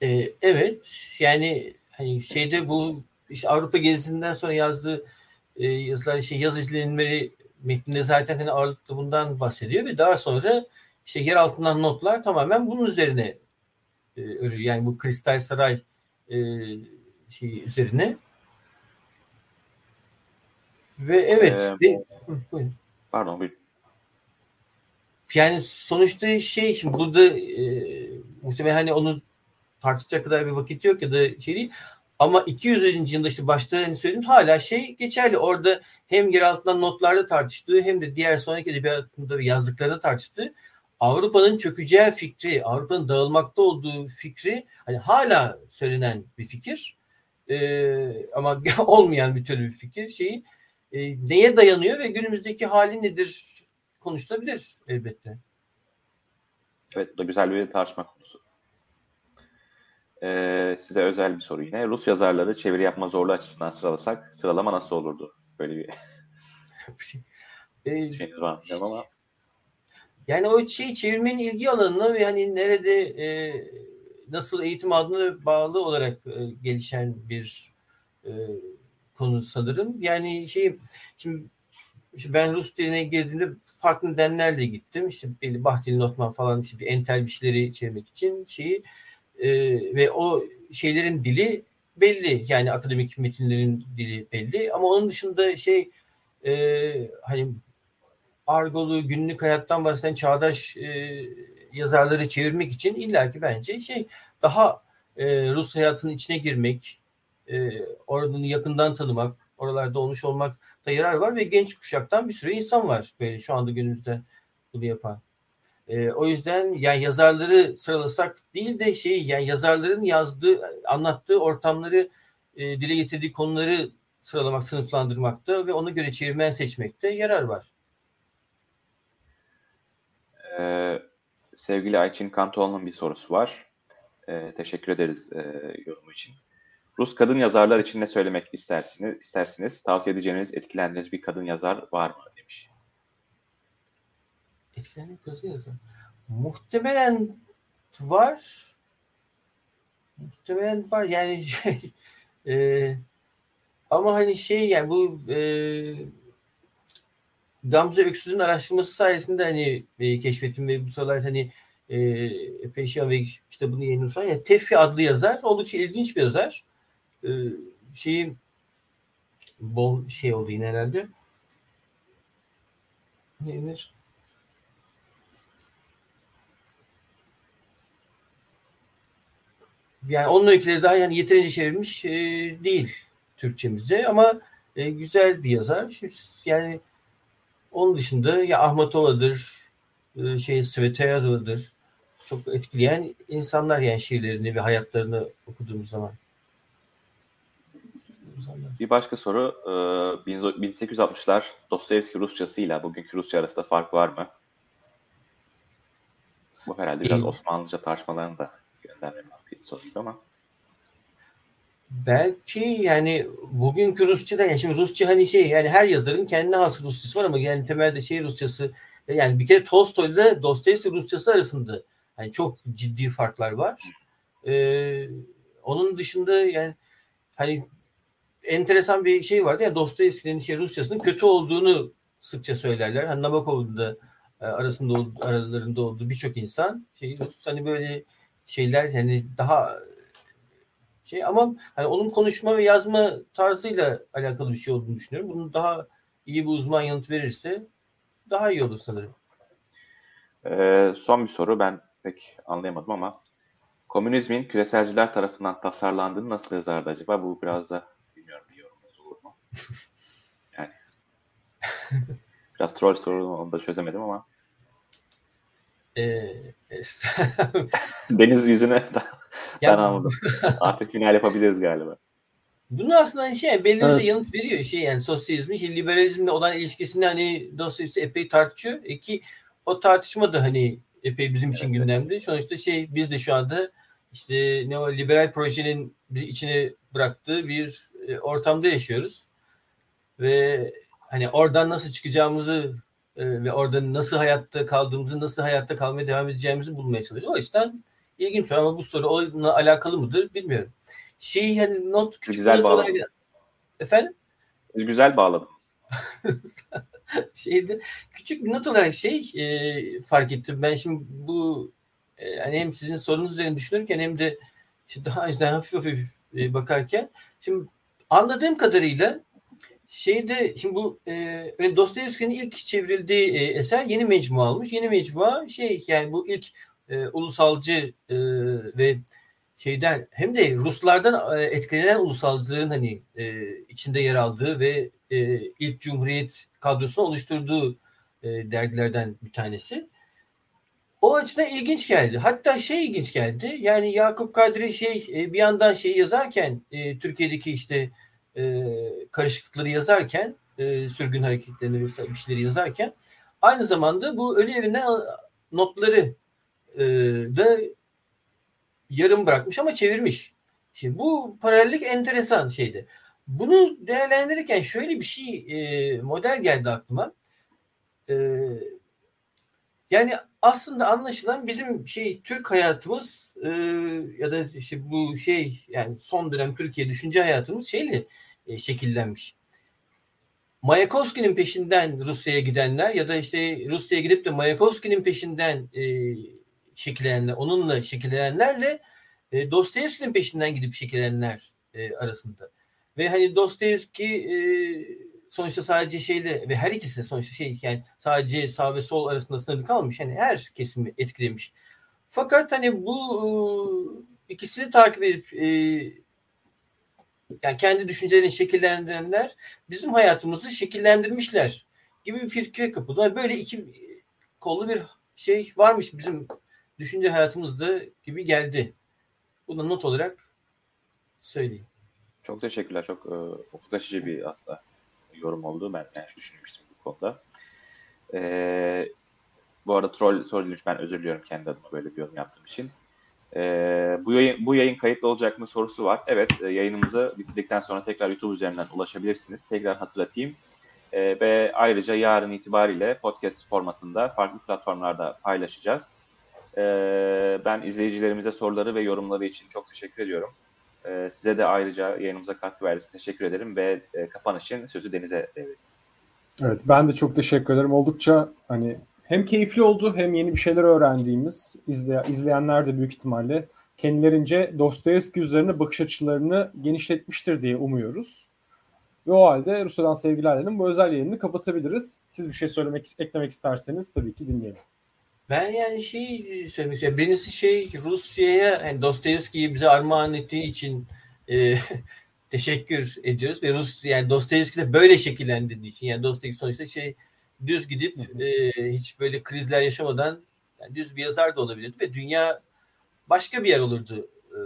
Speaker 4: E, evet. Yani hani şeyde bu işte Avrupa gezisinden sonra yazdığı e, yazılar şey yaz izlenimleri metninde zaten hani ağırlıklı bundan bahsediyor ve daha sonra işte yer altından notlar tamamen bunun üzerine e, örüyor. Yani bu Kristal Saray e, şey üzerine. Ve evet.
Speaker 5: Ee,
Speaker 4: hı,
Speaker 5: Pardon buyurun.
Speaker 4: Yani sonuçta şey şimdi burada e, muhtemelen hani onu tartışacak kadar bir vakit yok ya da şey değil. Ama 200. yılda işte başta hani söyledim hala şey geçerli. Orada hem yer altından notlarda tartıştığı hem de diğer sonraki edebiyatında yazdıklarında tartıştığı Avrupa'nın çökeceği fikri, Avrupa'nın dağılmakta olduğu fikri hani hala söylenen bir fikir. Ee, ama olmayan bir türlü bir fikir şeyi e, neye dayanıyor ve günümüzdeki hali nedir konuşulabilir elbette.
Speaker 5: Evet bu da güzel bir tartışma konusu. Ee, size özel bir soru yine. Rus yazarları çeviri yapma zorluğu açısından sıralasak sıralama nasıl olurdu? Böyle bir
Speaker 4: Ee,
Speaker 5: şeyiniz var mı bilmiyorum ama
Speaker 4: Yani o şey çevirmenin ilgi alanına ve hani nerede e, nasıl eğitim aldığına bağlı olarak e, gelişen bir e, konu sanırım. Yani şey şimdi, işte ben Rus diline girdiğimde farklı nedenlerle gittim. İşte belli Bahdil Notman falan işte bir entel bir şeyleri çevirmek için şeyi e, ve o şeylerin dili belli. Yani akademik metinlerin dili belli. Ama onun dışında şey e, hani argolu günlük hayattan bahseden çağdaş e, yazarları çevirmek için illaki bence şey daha e, Rus hayatının içine girmek, e, oradan yakından tanımak, oralarda olmuş olmak da yarar var ve genç kuşaktan bir sürü insan var böyle şu anda günümüzde bunu yapan. E, o yüzden yani yazarları sıralasak değil de şey yani yazarların yazdığı, anlattığı ortamları, e, dile getirdiği konuları sıralamak, sınıflandırmakta ve ona göre çevirmen seçmekte yarar var.
Speaker 5: Ee, sevgili Ayçin Kantoğlu'nun bir sorusu var. Ee, teşekkür ederiz e, yorumu için. Rus kadın yazarlar için ne söylemek istersiniz? istersiniz? Tavsiye edeceğiniz, etkilendiğiniz bir kadın yazar var mı? demiş.
Speaker 4: Etkilerini kızı yazar. Muhtemelen var. Muhtemelen var. Yani şey, e, ama hani şey yani bu e, Gamze Öksüz'ün araştırması sayesinde hani e, keşfettim ve bu sıralar hani e, epey şey ve kitabını yayınlamış. Yani Teffi adlı yazar. Oldukça ilginç bir yazar. E, şeyi bol şey oldu yine herhalde. Ne denir? Yani onun öyküleri daha yani yeterince çevrilmiş e, değil Türkçemizde ama e, güzel bir yazar. Yani onun dışında ya Ahmatova'dır, e, şey Svetla'dır. Çok etkileyen insanlar yani şiirlerini ve hayatlarını okuduğumuz zaman.
Speaker 5: Bir başka soru. e, 1860'lar Dostoyevski Rusçası ile bugünkü Rusça arasında fark var mı? Bu herhalde biraz
Speaker 4: İyi.
Speaker 5: Osmanlıca tartışmalarını da göndermem bir soru ama.
Speaker 4: Belki yani bugünkü Rusça'da yani şimdi Rusça hani şey yani her yazarın kendine has Rusçası var ama yani temelde şey Rusçası yani bir kere Tolstoy ile Dostoyevski Rusçası arasında yani çok ciddi farklar var. Ee, onun dışında yani hani enteresan bir şey vardı ya Dostoyevski'nin şey Rusçasının kötü olduğunu sıkça söylerler. Hani Nabokov'un da e, arasında aralarında olduğu birçok insan şey Rus hani böyle şeyler yani daha şey ama hani onun konuşma ve yazma tarzıyla alakalı bir şey olduğunu düşünüyorum. Bunun daha iyi bir uzman yanıt verirse daha iyi olur sanırım.
Speaker 5: Ee, son bir soru ben pek anlayamadım ama komünizmin küreselciler tarafından tasarlandığını nasıl yazardı acaba? Bu biraz da bilmiyorum bir yorumunuz olur mu? Yani biraz troll soru onu da çözemedim ama
Speaker 4: Ee,
Speaker 5: deniz yüzüne ben
Speaker 4: Ya-
Speaker 5: anladım. Artık final yapabiliriz galiba.
Speaker 4: Bunu aslında hani şey belli
Speaker 3: Evet.
Speaker 4: evet. yanıt veriyor şey yani sosyalizmin şey, liberalizmle olan ilişkisini hani Dostoyevski epey tartışıyor. E ki o tartışma da hani epey bizim için gündemde. Sonuçta şey biz de şu anda işte neoliberal projenin bir içine bıraktığı bir e, ortamda yaşıyoruz. Ve hani oradan nasıl çıkacağımızı e, ve orada nasıl hayatta kaldığımızı, nasıl hayatta kalmaya devam edeceğimizi bulmaya çalışıyoruz. O yüzden ilginç ama bu soru onunla alakalı mıdır bilmiyorum. Şey hani not küçük
Speaker 5: güzel
Speaker 4: not olarak-
Speaker 5: bağladınız.
Speaker 4: Efendim?
Speaker 5: Siz güzel bağladınız.
Speaker 4: şeyde küçük bir not olarak şey e, fark ettim. Ben şimdi bu e, hani hem sizin sorunuz üzerine düşünürken hem de işte daha önceden hafif hafif e, bakarken şimdi anladığım kadarıyla şeyde şimdi bu e, Dostoyevski'nin ilk çevrildiği e, eser yeni mecmua almış. Yeni mecmua şey yani bu ilk e, ulusalcı e, ve şeyden hem de Ruslardan e, etkilenen ulusalcılığın hani e, içinde yer aldığı ve e, ilk Cumhuriyet kadrosunu oluşturduğu e, dergilerden bir tanesi. O açıdan ilginç geldi. Hatta şey ilginç geldi. Yani Yakup Kadri şey e, bir yandan şey yazarken e, Türkiye'deki işte e, karışıklıkları yazarken e, sürgün hareketlerini ve bir şeyleri yazarken aynı zamanda bu ölü evinden notları e, da yarım bırakmış ama çevirmiş. Şimdi bu paralellik enteresan şeydi. Bunu değerlendirirken şöyle bir şey e, model geldi aklıma. E, yani aslında anlaşılan bizim şey Türk hayatımız e, ya da işte bu şey yani son dönem Türkiye düşünce hayatımız şeyle e, şekillenmiş. Mayakovski'nin peşinden Rusya'ya gidenler ya da işte Rusya'ya gidip de Mayakovski'nin peşinden e, şekillenenler, onunla şekillenenlerle e, Dostoyevski'nin peşinden gidip şekillenenler e, arasında. Ve hani Dostoyevski e, sonuçta sadece şeyle ve her ikisi de sonuçta şey yani sadece sağ ve sol arasında sınırlı kalmış. Hani her kesimi etkilemiş. Fakat hani bu e, ikisini takip edip e, yani kendi düşüncelerini şekillendirenler bizim hayatımızı şekillendirmişler gibi bir fikre kapıldı. Böyle iki kollu bir şey varmış bizim düşünce hayatımızda gibi geldi. Bunu not olarak söyleyeyim.
Speaker 5: Çok teşekkürler. Çok e, ufuk açıcı bir aslında yorum oldu. Ben yani düşünmüştüm bu konuda. E, bu arada troll soru ben özür diliyorum kendi adıma böyle bir yorum yaptığım için. E, bu yayın bu yayın kayıtlı olacak mı sorusu var. Evet e, yayınımızı bitirdikten sonra tekrar YouTube üzerinden ulaşabilirsiniz. Tekrar hatırlatayım. E, ve ayrıca yarın itibariyle podcast formatında farklı platformlarda paylaşacağız. E, ben izleyicilerimize soruları ve yorumları için çok teşekkür ediyorum. E, size de ayrıca yayınımıza katkı verdiğiniz için teşekkür ederim ve e, kapanış için sözü Deniz'e devrediyorum.
Speaker 3: Evet ben de çok teşekkür ederim. Oldukça hani hem keyifli oldu hem yeni bir şeyler öğrendiğimiz izle, izleyenler de büyük ihtimalle kendilerince Dostoyevski üzerine bakış açılarını genişletmiştir diye umuyoruz. Ve o halde Rusya'dan sevgilerlerin bu özel yayını kapatabiliriz. Siz bir şey söylemek, eklemek isterseniz tabii ki dinleyelim.
Speaker 4: Ben yani şey söylemek istiyorum. Birincisi şey Rusya'ya yani Dostoyevski'yi bize armağan ettiği için e, teşekkür ediyoruz ve Rus yani Dostoyevski de böyle şekillendirdiği için yani Dostoyevski sonuçta şey düz gidip e, hiç böyle krizler yaşamadan yani düz bir yazar da olabilirdi ve dünya başka bir yer olurdu e,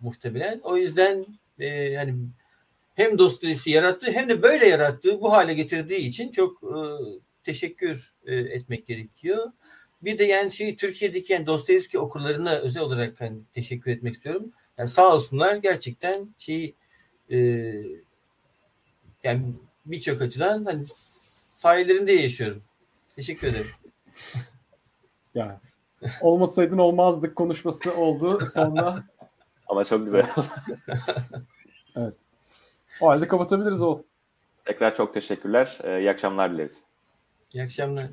Speaker 4: muhtemelen. O yüzden e, hani hem Dostoyevski yarattı hem de böyle yarattığı bu hale getirdiği için çok e, teşekkür e, etmek gerekiyor. Bir de yani şey Türkiye'deki yani Dostoyevski okurlarına özel olarak hani teşekkür etmek istiyorum. Yani sağ olsunlar gerçekten şey e, yani birçok açıdan hani sayelerinde yaşıyorum. Teşekkür ederim.
Speaker 3: Yani olmasaydın olmazdık konuşması oldu. Sonra
Speaker 5: Ama çok güzel.
Speaker 3: o halde kapatabiliriz o.
Speaker 5: Tekrar çok teşekkürler. E, iyi akşamlar dileriz.
Speaker 4: İyi akşamlar.